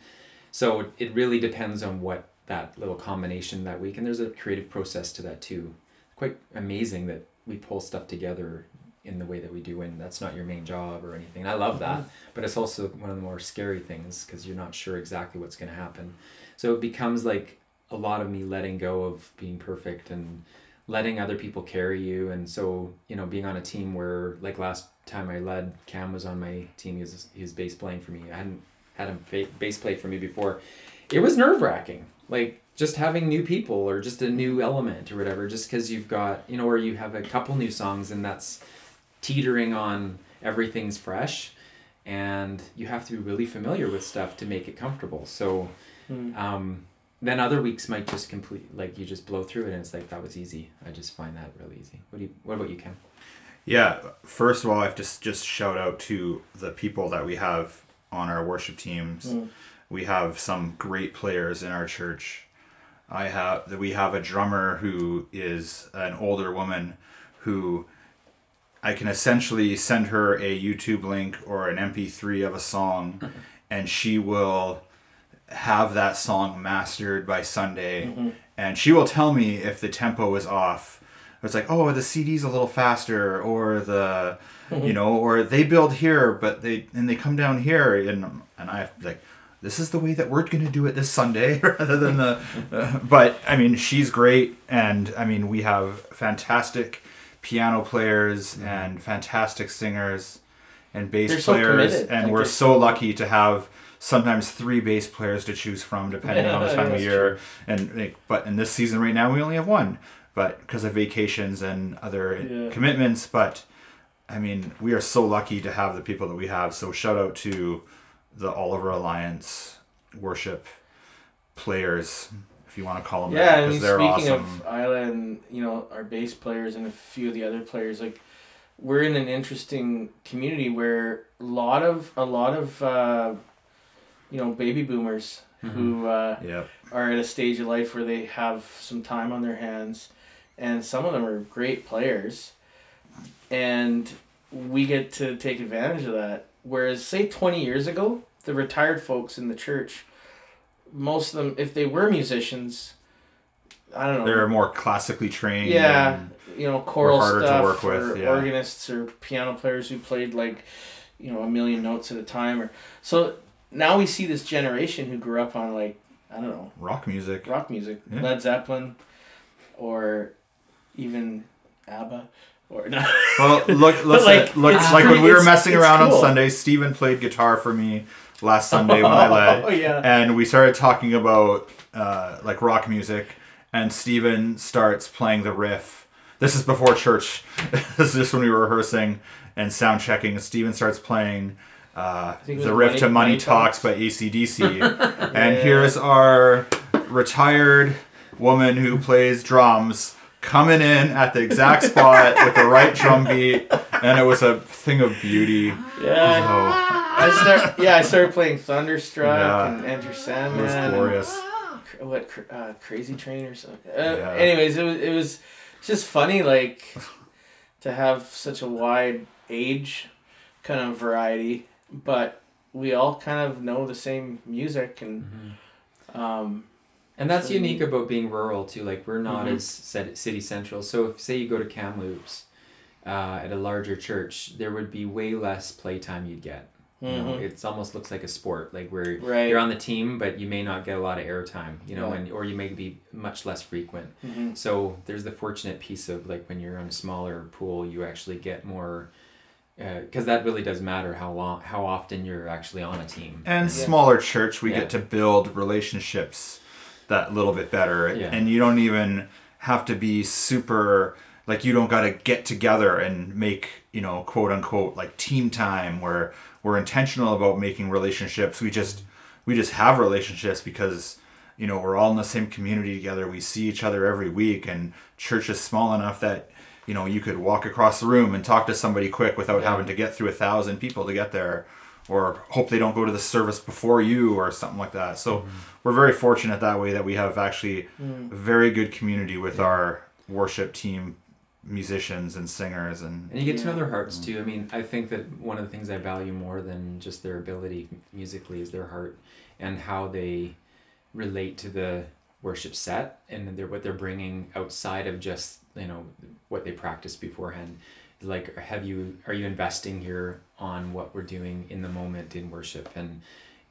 So it really depends on what that little combination that week and there's a creative process to that too. Quite amazing that we pull stuff together in the way that we do and that's not your main job or anything. I love that mm-hmm. but it's also one of the more scary things because you're not sure exactly what's going to happen. So it becomes like a lot of me letting go of being perfect and letting other people carry you. And so you know being on a team where like last time i led cam was on my team. He was, he was bass playing for me. I hadn't had him ba- bass play for me before. It was nerve-wracking like just having new people or just a new element or whatever just because you've got you know or you have a couple new songs and that's teetering on everything's fresh and you have to be really familiar with stuff to make it comfortable so Mm. um, then other weeks might just complete like you just blow through it and it's like that was easy i just find that really easy what do you what about you ken Yeah, first of all, I have to s- just shout out to the people that we have on our worship teams. Mm. We have some great players in our church. I have that we have a drummer who is an older woman who I can essentially send her a YouTube link or an MP3 of a song *laughs* and she will have that song mastered by Sunday and she will tell me if the tempo is off. It's like, oh, the CD's a little faster, or the, you know, or they build here, but they and they come down here, and and I have like, this is the way that we're gonna do it this Sunday, *laughs* rather than the. *laughs* uh, but I mean, she's great, and I mean, we have fantastic piano players mm-hmm. and fantastic singers, and bass They're so players, committed. and Like, we're they're so lucky to have sometimes three bass players to choose from depending on the *laughs* time of That's year. and like, but in this season right now we only have one but because of vacations and other Yeah. commitments. But i mean we are so lucky to have the people that we have. So shout out to the oliver alliance worship players if you want to call them Yeah, that I mean, because they're speaking awesome of Isla and you know our bass players and a few of the other players, like we're in an interesting community where a lot of a lot of uh, you know baby boomers who uh, yep. are at a stage of life where they have some time on their hands, and some of them are great players, and we get to take advantage of that. Whereas, say, 20 years ago, the retired folks in the church, most of them, if they were musicians, I don't know. they're more classically trained Yeah, you know, choral harder to stuff, work with, or yeah. organists or piano players who played like, you know, a million notes at a time. Or so now we see this generation who grew up on like I don't know rock music rock music, Yeah. Led Zeppelin, or even ABBA, or no. Well, look, *laughs* listen, like, look, like when we were messing around cool. on Sunday, Steven played guitar for me last Sunday when I *laughs* led. Oh yeah. and we started talking about uh, like rock music and Steven starts playing the riff this is before church *laughs* this is just when we were rehearsing and sound checking and Steven starts playing uh, the riff to Money, Money Talks, Talks. by ACDC *laughs* and Yeah. here's our retired woman who plays drums coming in at the exact spot with the right drum beat and it was a thing of beauty Yeah. so I start. Yeah, I started playing Thunderstruck Yeah. and Enter it Sandman. was glorious cr- what uh, crazy train or something. Uh, Yeah. Anyways, it was it was just funny like to have such a wide age kind of variety, but we all kind of know the same music and um, And that's So- unique about being rural too. Like we're not Mhm. as cit- city central. So if say you go to Kamloops, uh, at a larger church, there would be way less playtime you'd get. You know, mhm. it almost looks like a sport, like where right. you're on the team, but you may not get a lot of airtime. You know, Yeah. and or you may be much less frequent. Mhm. So there's the fortunate piece of like when you're on a smaller pool, you actually get more. Because that really does matter how long, how often you're actually on a team. and Yeah. smaller church we Yeah. get to build relationships that little bit better. Yeah. and you don't even have to be super like you don't got to get together and make you know quote unquote like team time where we're intentional about making relationships. We just we just have relationships because you know we're all in the same community together. We see each other every week and church is small enough that you know you could walk across the room and talk to somebody quick without having to get through a thousand people to get there or hope they don't go to the service before you or something like that. So mm-hmm. we're very fortunate that way that we have actually a very good community with our worship team musicians and singers and And you get to know their hearts too. I mean, I think that one of the things I value more than just their ability musically is their heart and how they relate to the worship set and their, what they're bringing outside of just you know what they practice beforehand. Like, have you are you investing here on what we're doing in the moment in worship. And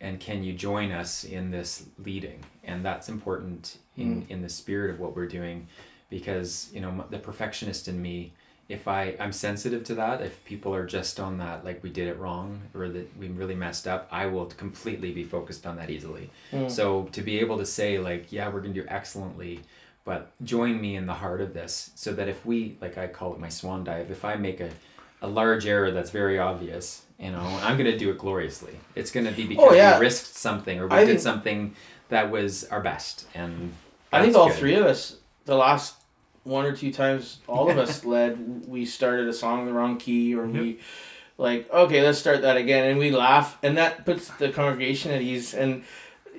and can you join us in this leading? And that's important in mm. in the spirit of what we're doing because you know the perfectionist in me if i i'm sensitive to that if people are just on that like we did it wrong or that we really messed up i will completely be focused on that easily. Mm. So to be able to say like yeah we're going to do excellently but join me in the heart of this so that if we like i call it my swan dive if i make a, a large error that's very obvious you know i'm going to do it gloriously it's going to be oh, because Oh, yeah. we risked something or we I did think- something that was our best and I think all good. three of us, the last one or two times all of us *laughs* led, we started a song in the wrong key, or we, like, okay, let's start that again, and we laugh, and that puts the congregation at ease. And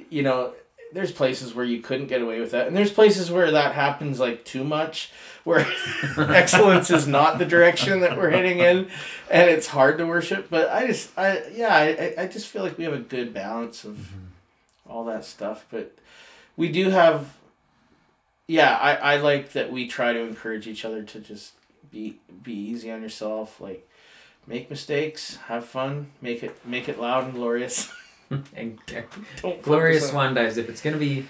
you know, there's places where you couldn't get away with that, and there's places where that happens like too much, where *laughs* excellence is not the direction that we're heading in, and it's hard to worship. But I just, I yeah, I, I- just feel like we have a good balance of mm-hmm. all that stuff, but we do have yeah I, I like that we try to encourage each other to just be be easy on yourself like make mistakes have fun make it make it loud and glorious. *laughs* And Don't glorious on- swan dives if it's to be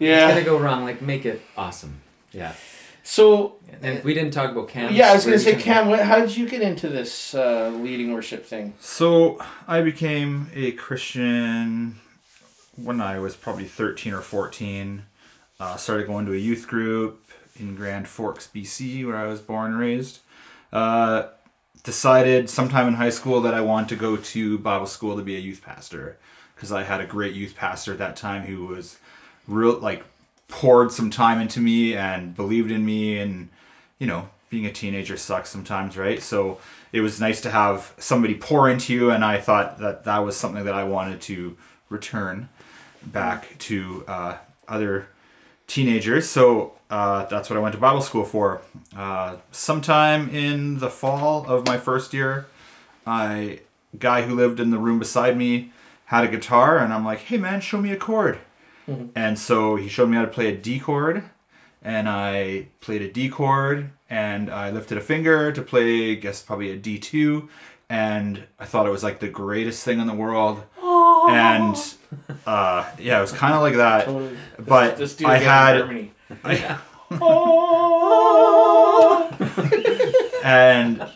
yeah it's to go wrong like make it awesome. Yeah so and we didn't talk about cam yeah i was gonna say cam what, how did you get into this uh, leading worship thing So I became a Christian when I was probably 13 or 14. Uh, started going to a youth group in Grand Forks, BC, where I was born and raised. Uh, decided sometime in high school that I wanted to go to Bible school to be a youth pastor because I had a great youth pastor at that time who was real like poured some time into me and believed in me and you know being a teenager sucks sometimes right? So it was nice to have somebody pour into you and i thought that that was something that i wanted to return back to uh, other teenagers. So uh, that's what i went to bible school for. Uh, sometime in the fall of my first year i guy who lived in the room beside me had a guitar and i'm like hey man show me a chord and so he showed me how to play a D chord, and I played a D chord, and I lifted a finger to play, I guess probably a D2, and I thought it was like the greatest thing in the world. And uh, yeah, it was kind of like that. *laughs* Totally. But Let's do it I again in had. I, *laughs* and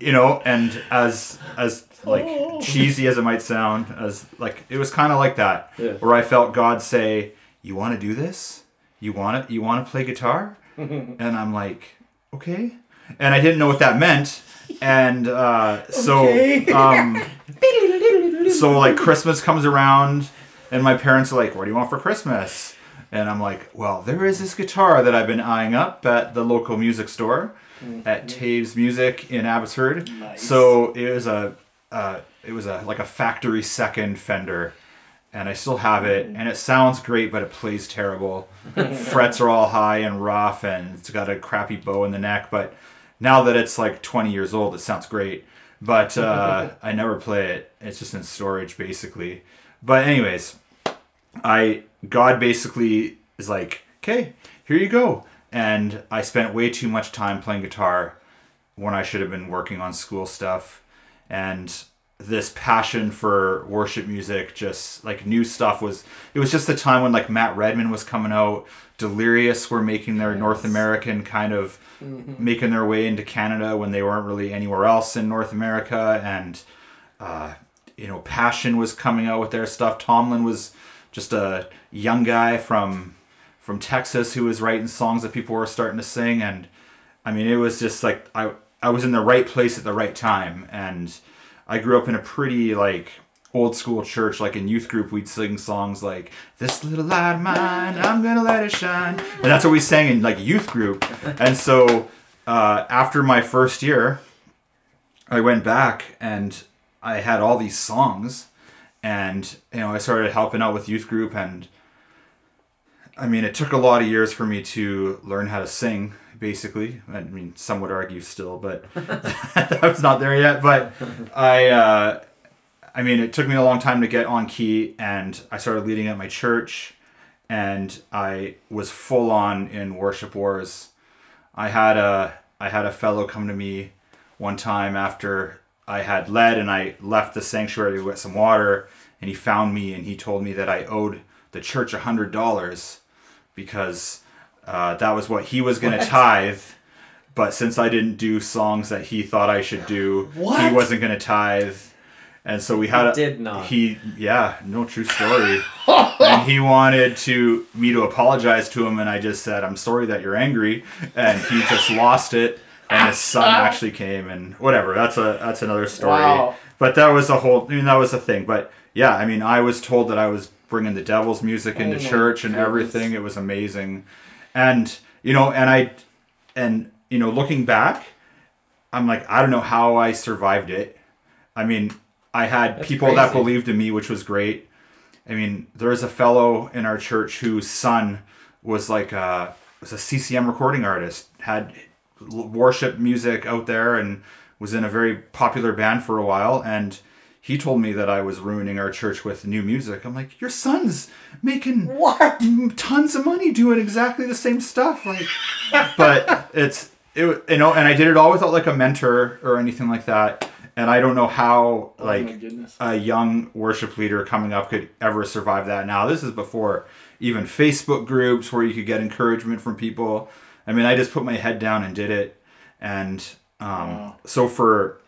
you know, and as as like cheesy as it might sound, as like it was kind of like that, Yeah. where I felt God say, "You want to do this? You want to You want to play guitar?" *laughs* and I'm like, "Okay," and I didn't know what that meant, and uh, so Okay. um, *laughs* so like Christmas comes around, and my parents are like, "What do you want for Christmas?" And I'm like, "Well, there is this guitar that I've been eyeing up at the local music store, at Taves Music in Abbotsford." Nice. So it was a, uh, it was a like a factory second Fender, and I still have it, and it sounds great, but it plays terrible. *laughs* Frets are all high and rough, and it's got a crappy bow in the neck. But now that it's like 20 years old, it sounds great. But uh, *laughs* I never play it. It's just in storage, basically. But anyways, I God basically is like, okay, here you go. And I spent way too much time playing guitar when I should have been working on school stuff. And this passion for worship music, just like new stuff was, it was just the time when like Matt Redman was coming out, Delirious were making their North American kind of making their way into Canada when they weren't really anywhere else in North America. And, uh, you know, Passion was coming out with their stuff. Tomlin was just a young guy from from Texas who was writing songs that people were starting to sing and I mean it was just like I I was in the right place at the right time and I grew up in a pretty like old school church. Like in youth group we'd sing songs like this little light of mine I'm gonna let it shine. And that's what we sang in like youth group. And so uh, after my first year I went back and I had all these songs and you know I started helping out with youth group and I mean it took a lot of years for me to learn how to sing basically. I mean some would argue still but *laughs* I was not there yet. But I uh, I mean it took me a long time to get on key and I started leading at my church and I was full on in worship wars. I had a I had a fellow come to me one time after I had led and I left the sanctuary to get some water and he found me and he told me that I owed the church a hundred dollars because uh, that was what he was going to tithe. But since I didn't do songs that he thought I should do, What? he wasn't going to tithe. And so we had a, did not. He yeah, no true story. and he wanted to me to apologize to him, and I just said, "I'm sorry that you're angry," and he just lost it. And his son *laughs* actually came, and whatever. That's a that's another story. Wow. But that was a whole. I mean, that was a thing. But yeah, I mean, I was told that I was bringing the devil's music into Oh church and goodness. everything. It was amazing, and you know, and I, and you know, looking back, I'm like, I don't know how I survived it. I mean, I had That's people that believed in me, which was great. I mean, there was a fellow in our church whose son was like a was a CCM recording artist, had worship music out there, and was in a very popular band for a while. And he told me that I was ruining our church with new music. I'm like, your son's making What? tons of money doing exactly the same stuff like but it's it you know and i did it all without like a mentor or anything like that and i don't know how oh like goodness. a young worship leader coming up could ever survive that now this is before even facebook groups where you could get encouragement from people i mean i just put my head down and did it and um, Wow. so for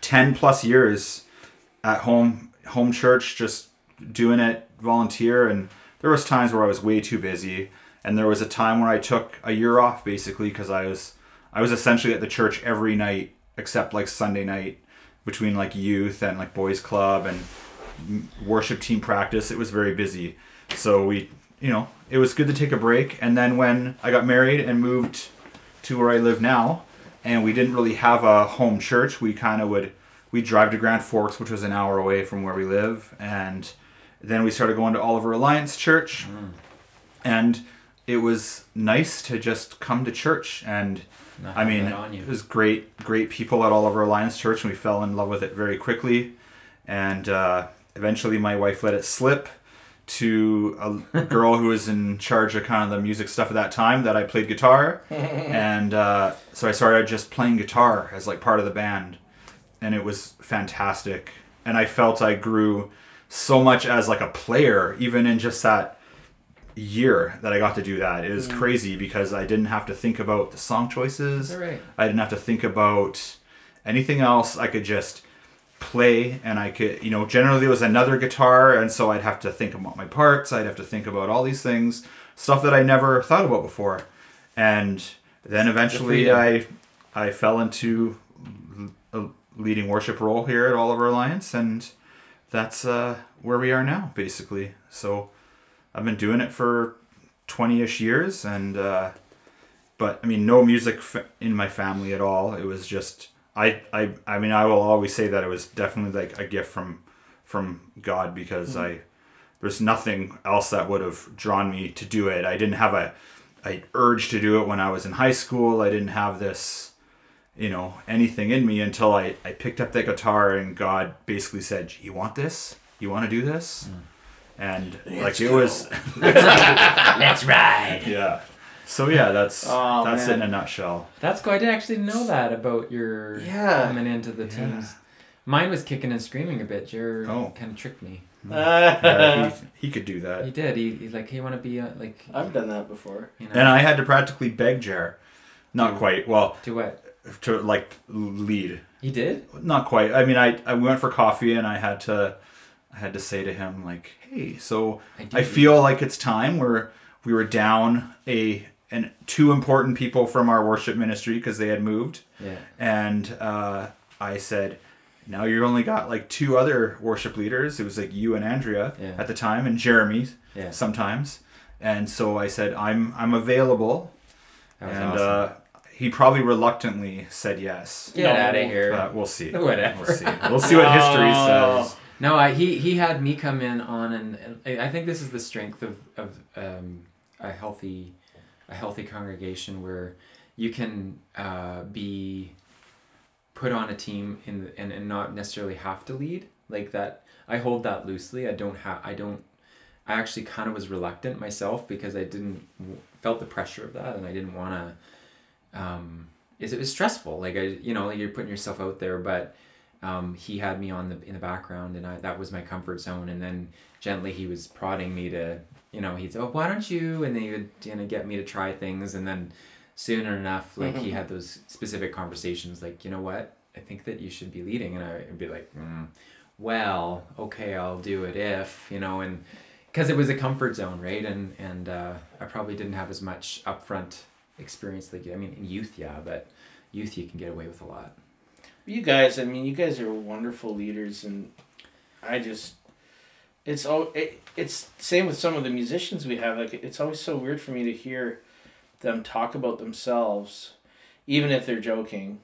10 plus years at home home church just doing it volunteer. And there was times where i was way too busy. And there was a time where i took a year off basically because i was i was essentially at the church every night except like sunday night between like youth and like boys club and worship team practice. It was very busy. So we you know it was good to take a break. And then when i got married and moved to where i live now and we didn't really have a home church we kind of would we drive to grand forks which was an hour away from where we live and then we started going to oliver alliance church and it was nice to just come to church and I mean, that on you. it was great, great people at Oliver Alliance Church, and we fell in love with it very quickly. And uh, eventually, my wife let it slip to a *laughs* girl who was in charge of kind of the music stuff at that time. That I played guitar, *laughs* and uh, so I started just playing guitar as like part of the band, and it was fantastic. And I felt I grew so much as like a player, even in just that year that I got to do that. It was crazy because I didn't have to think about the song choices. Right. I didn't have to think about anything else. I could just play and I could, you know, generally it was another guitar and so I'd have to think about my parts. I'd have to think about all these things, stuff that I never thought about before. And then eventually. I I fell into a leading worship role here at Oliver Alliance and that's uh, where we are now basically. So I've been doing it for 20ish years and uh, but I mean no music f- in my family at all. It was just I I I mean I will always say that it was definitely like a gift from from God because I there's nothing else that would have drawn me to do it. I didn't have a a urge to do it when I was in high school. I didn't have this you know anything in me until I I picked up that guitar and God basically said, "You want this? You want to do this?" Mm. And like it was *laughs* Let's ride. *laughs* yeah. So yeah, that's Oh, that's man. it in a nutshell. That's cool. I didn't actually know that about your Yeah. coming into the teams. Mine was kicking and screaming a bit. Your Oh. kind of tricked me. Hmm. Yeah, he, he could do that. He did. He, he's like, hey, you want to be a, like, I've done that before. you know, And I had to practically beg Jer. Not quite. Well, do what? To like lead. He did. Not quite. I mean, I I went for coffee and I had to I had to say to him like, "Hey, so do I feel like it's time where we were down a and two important people from our worship ministry because they had moved." Yeah. and uh, I said, "Now you've only got like two other worship leaders. It was like you and Andrea Yeah. at the time, and Jeremy Yeah. sometimes." And so I said, "I'm I'm available," and awesome. uh, he probably reluctantly said yes. Get No. out of here. But we'll see. *laughs* Whatever. We'll see. We'll see what history says. No, I, he he had me come in on, and and I I think this is the strength of of um, a healthy a healthy congregation where you can uh, be put on a team in the, and and not necessarily have to lead like that. I hold that loosely. I don't have. I don't. I actually kind of was reluctant myself because I didn't felt the pressure of that, and I didn't want to. Um, is it was stressful? Like I, you know, like you're putting yourself out there, but um, he had me on the in the background, and I, that was my comfort zone. And then gently he was prodding me to, you know, he'd say, "Oh, why don't you?" And then he would you know get me to try things, and then soon enough, like he had those specific conversations, like you know what, I think that you should be leading, and I'd be like, mm, well, okay, I'll do it if you know, and because it was a comfort zone, right? And and uh, I probably didn't have as much upfront experience like I mean in youth, yeah, but youth you can get away with a lot. You guys, I mean, you guys are wonderful leaders, and I just, it's all it, it's same with some of the musicians we have. Like it's always so weird for me to hear them talk about themselves, even if they're joking,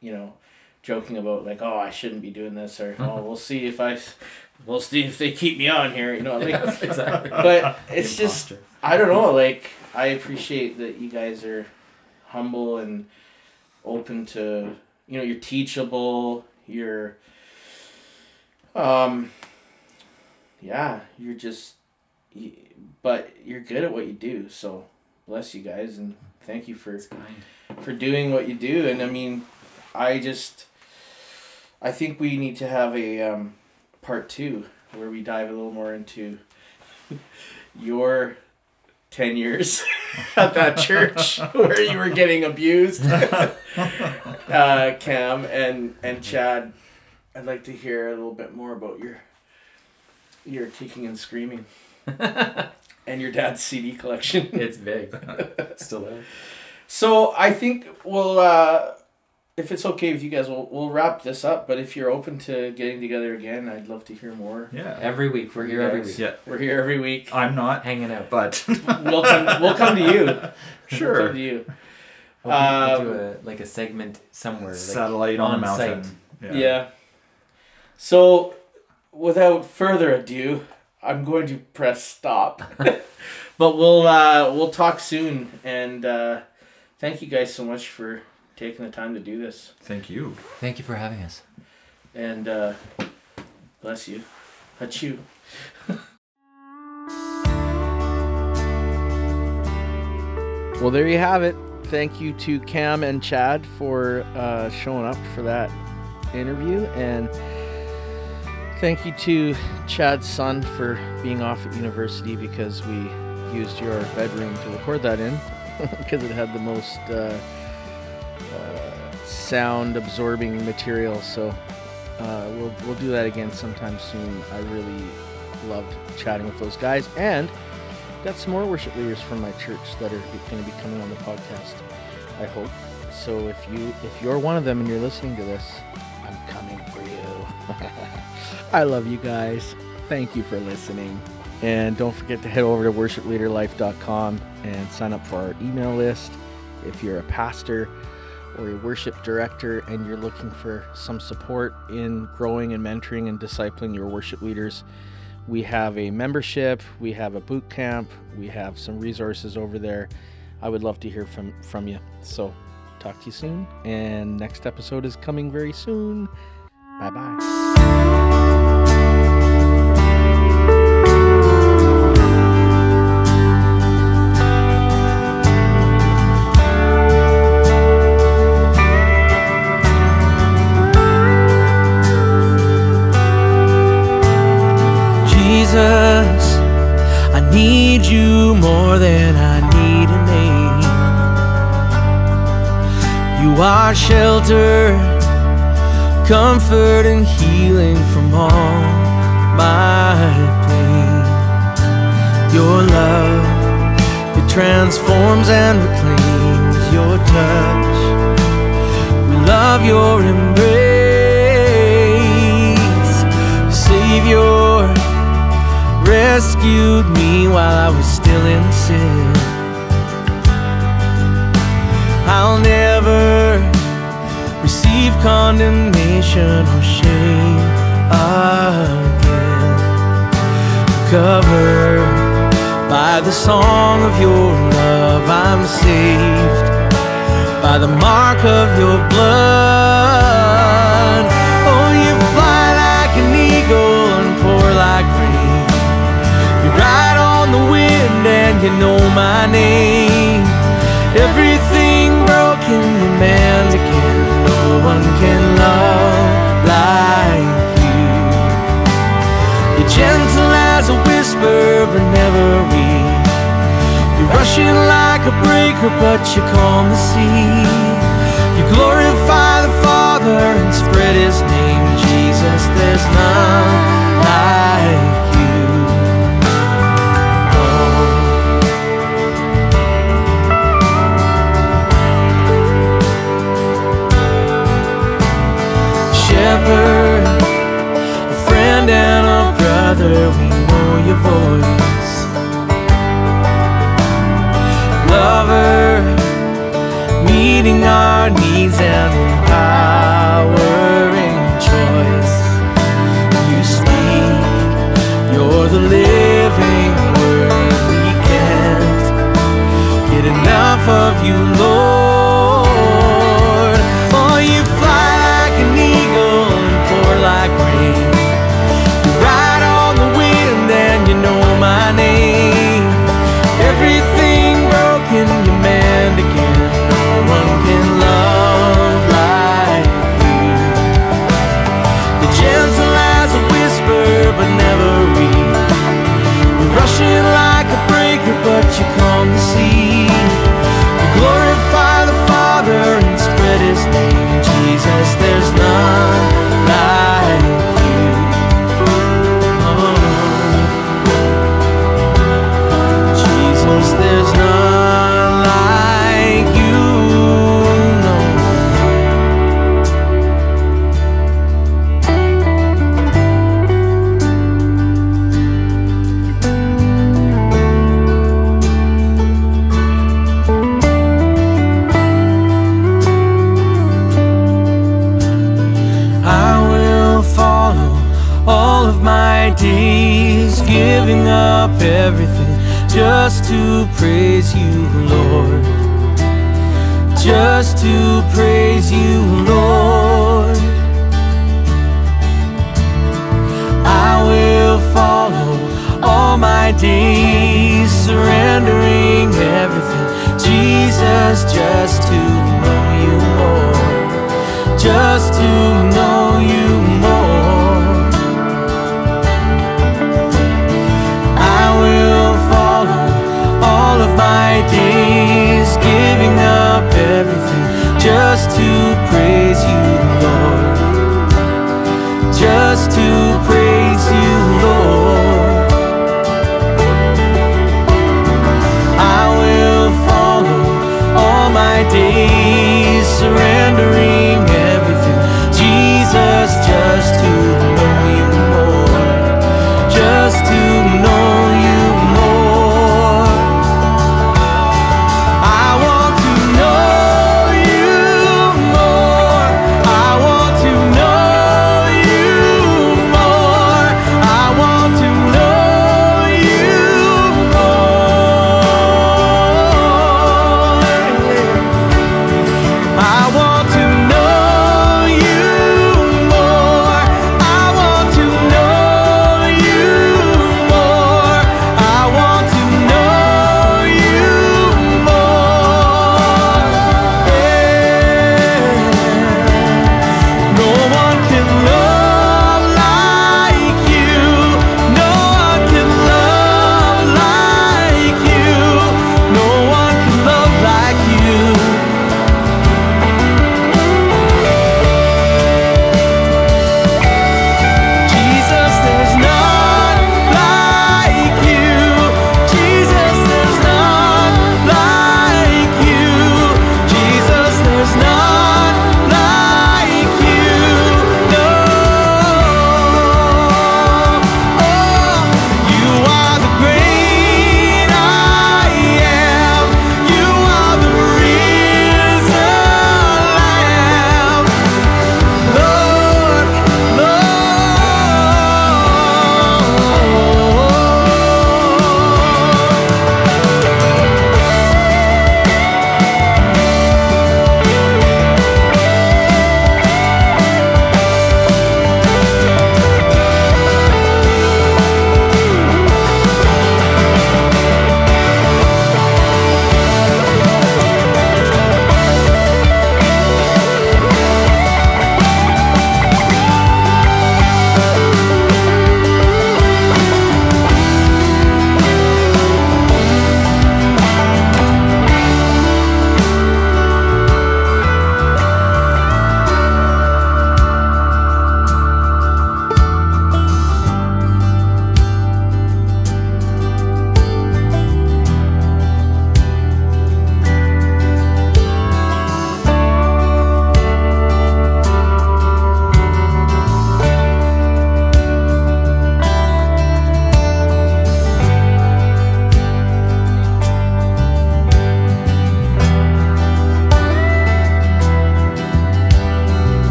you know, joking about like, oh, I shouldn't be doing this, or oh, *laughs* we'll see if I, we'll see if they keep me on here, you know, like, *laughs* exactly. *laughs* but it's just Imposter. I don't know. Like I appreciate that you guys are humble and open to you know you're teachable. You're um yeah you're just y- but you're good at what you do. So bless you guys and thank you for for doing what you do. And I mean I just I think we need to have a um, part two where we dive a little more into your 10 years *laughs* at that church *laughs* where you were getting abused *laughs* uh, cam and and chad i'd like to hear a little bit more about your your kicking and screaming and your dad's cd collection It's big. Still there. so i think we'll uh if it's okay with you guys we'll, we'll wrap this up but if you're open to getting together again i'd love to hear more Yeah. Every week we're here every week, Yeah. we're here every week I'm not, hanging out. but *laughs* we'll come, we'll come to you *laughs* We'll come sure. to you We'll, we'll do Um, a like a segment somewhere. Like, Satellite on, a mountain. site. Yeah. So, without further ado, I'm going to press stop. *laughs* but we'll uh, we'll talk soon, and uh, thank you guys so much for taking the time to do this. Thank you. Thank you for having us. And uh, bless you, Hachu. *laughs* Well, there you have it. Thank you to Cam and Chad for uh, showing up for that interview, and thank you to Chad's son for being off at university because we used your bedroom to record that in *laughs* because it had the most uh, sound absorbing material. So uh, we'll we'll do that again sometime soon. I really loved chatting with those guys and got some more worship leaders from my church that are going to be coming on the podcast. I hope. So if you if you're one of them and you're listening to this, I'm coming for you. *laughs* I love you guys. Thank you for listening. And don't forget to head over to worshipleaderlife.com and sign up for our email list. If you're a pastor or a worship director and you're looking for some support in growing and mentoring and discipling your worship leaders, we have a membership, we have a boot camp, we have some resources over there. I would love to hear from from you. So, talk to you soon and next episode is coming very soon. Bye-bye. Jesus, more than I need a name. You are shelter, comfort, and healing from all my pain. Your love, it transforms and reclaims your touch. We love your embrace, Savior rescued me while I was still in sin. I'll never receive condemnation or shame again. Covered by the song of your love, I'm saved by the mark of your blood. you know my name. Everything broken, you're man again. No one can love like you. You're gentle as a whisper, but never weak. You're rushing like a breaker, but you calm the sea. You glorify the Father and spread His name, Jesus. There's none. shepherd, a friend and a brother, we know your voice. Lover, meeting our needs and empowering choice. You speak, you're the living word. We can't get enough of you. to praise you, Lord. Just to praise you, Lord. I will follow all my days, surrendering everything. Jesus, just to know you more. Just to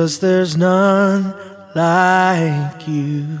Jesus, there's none like you.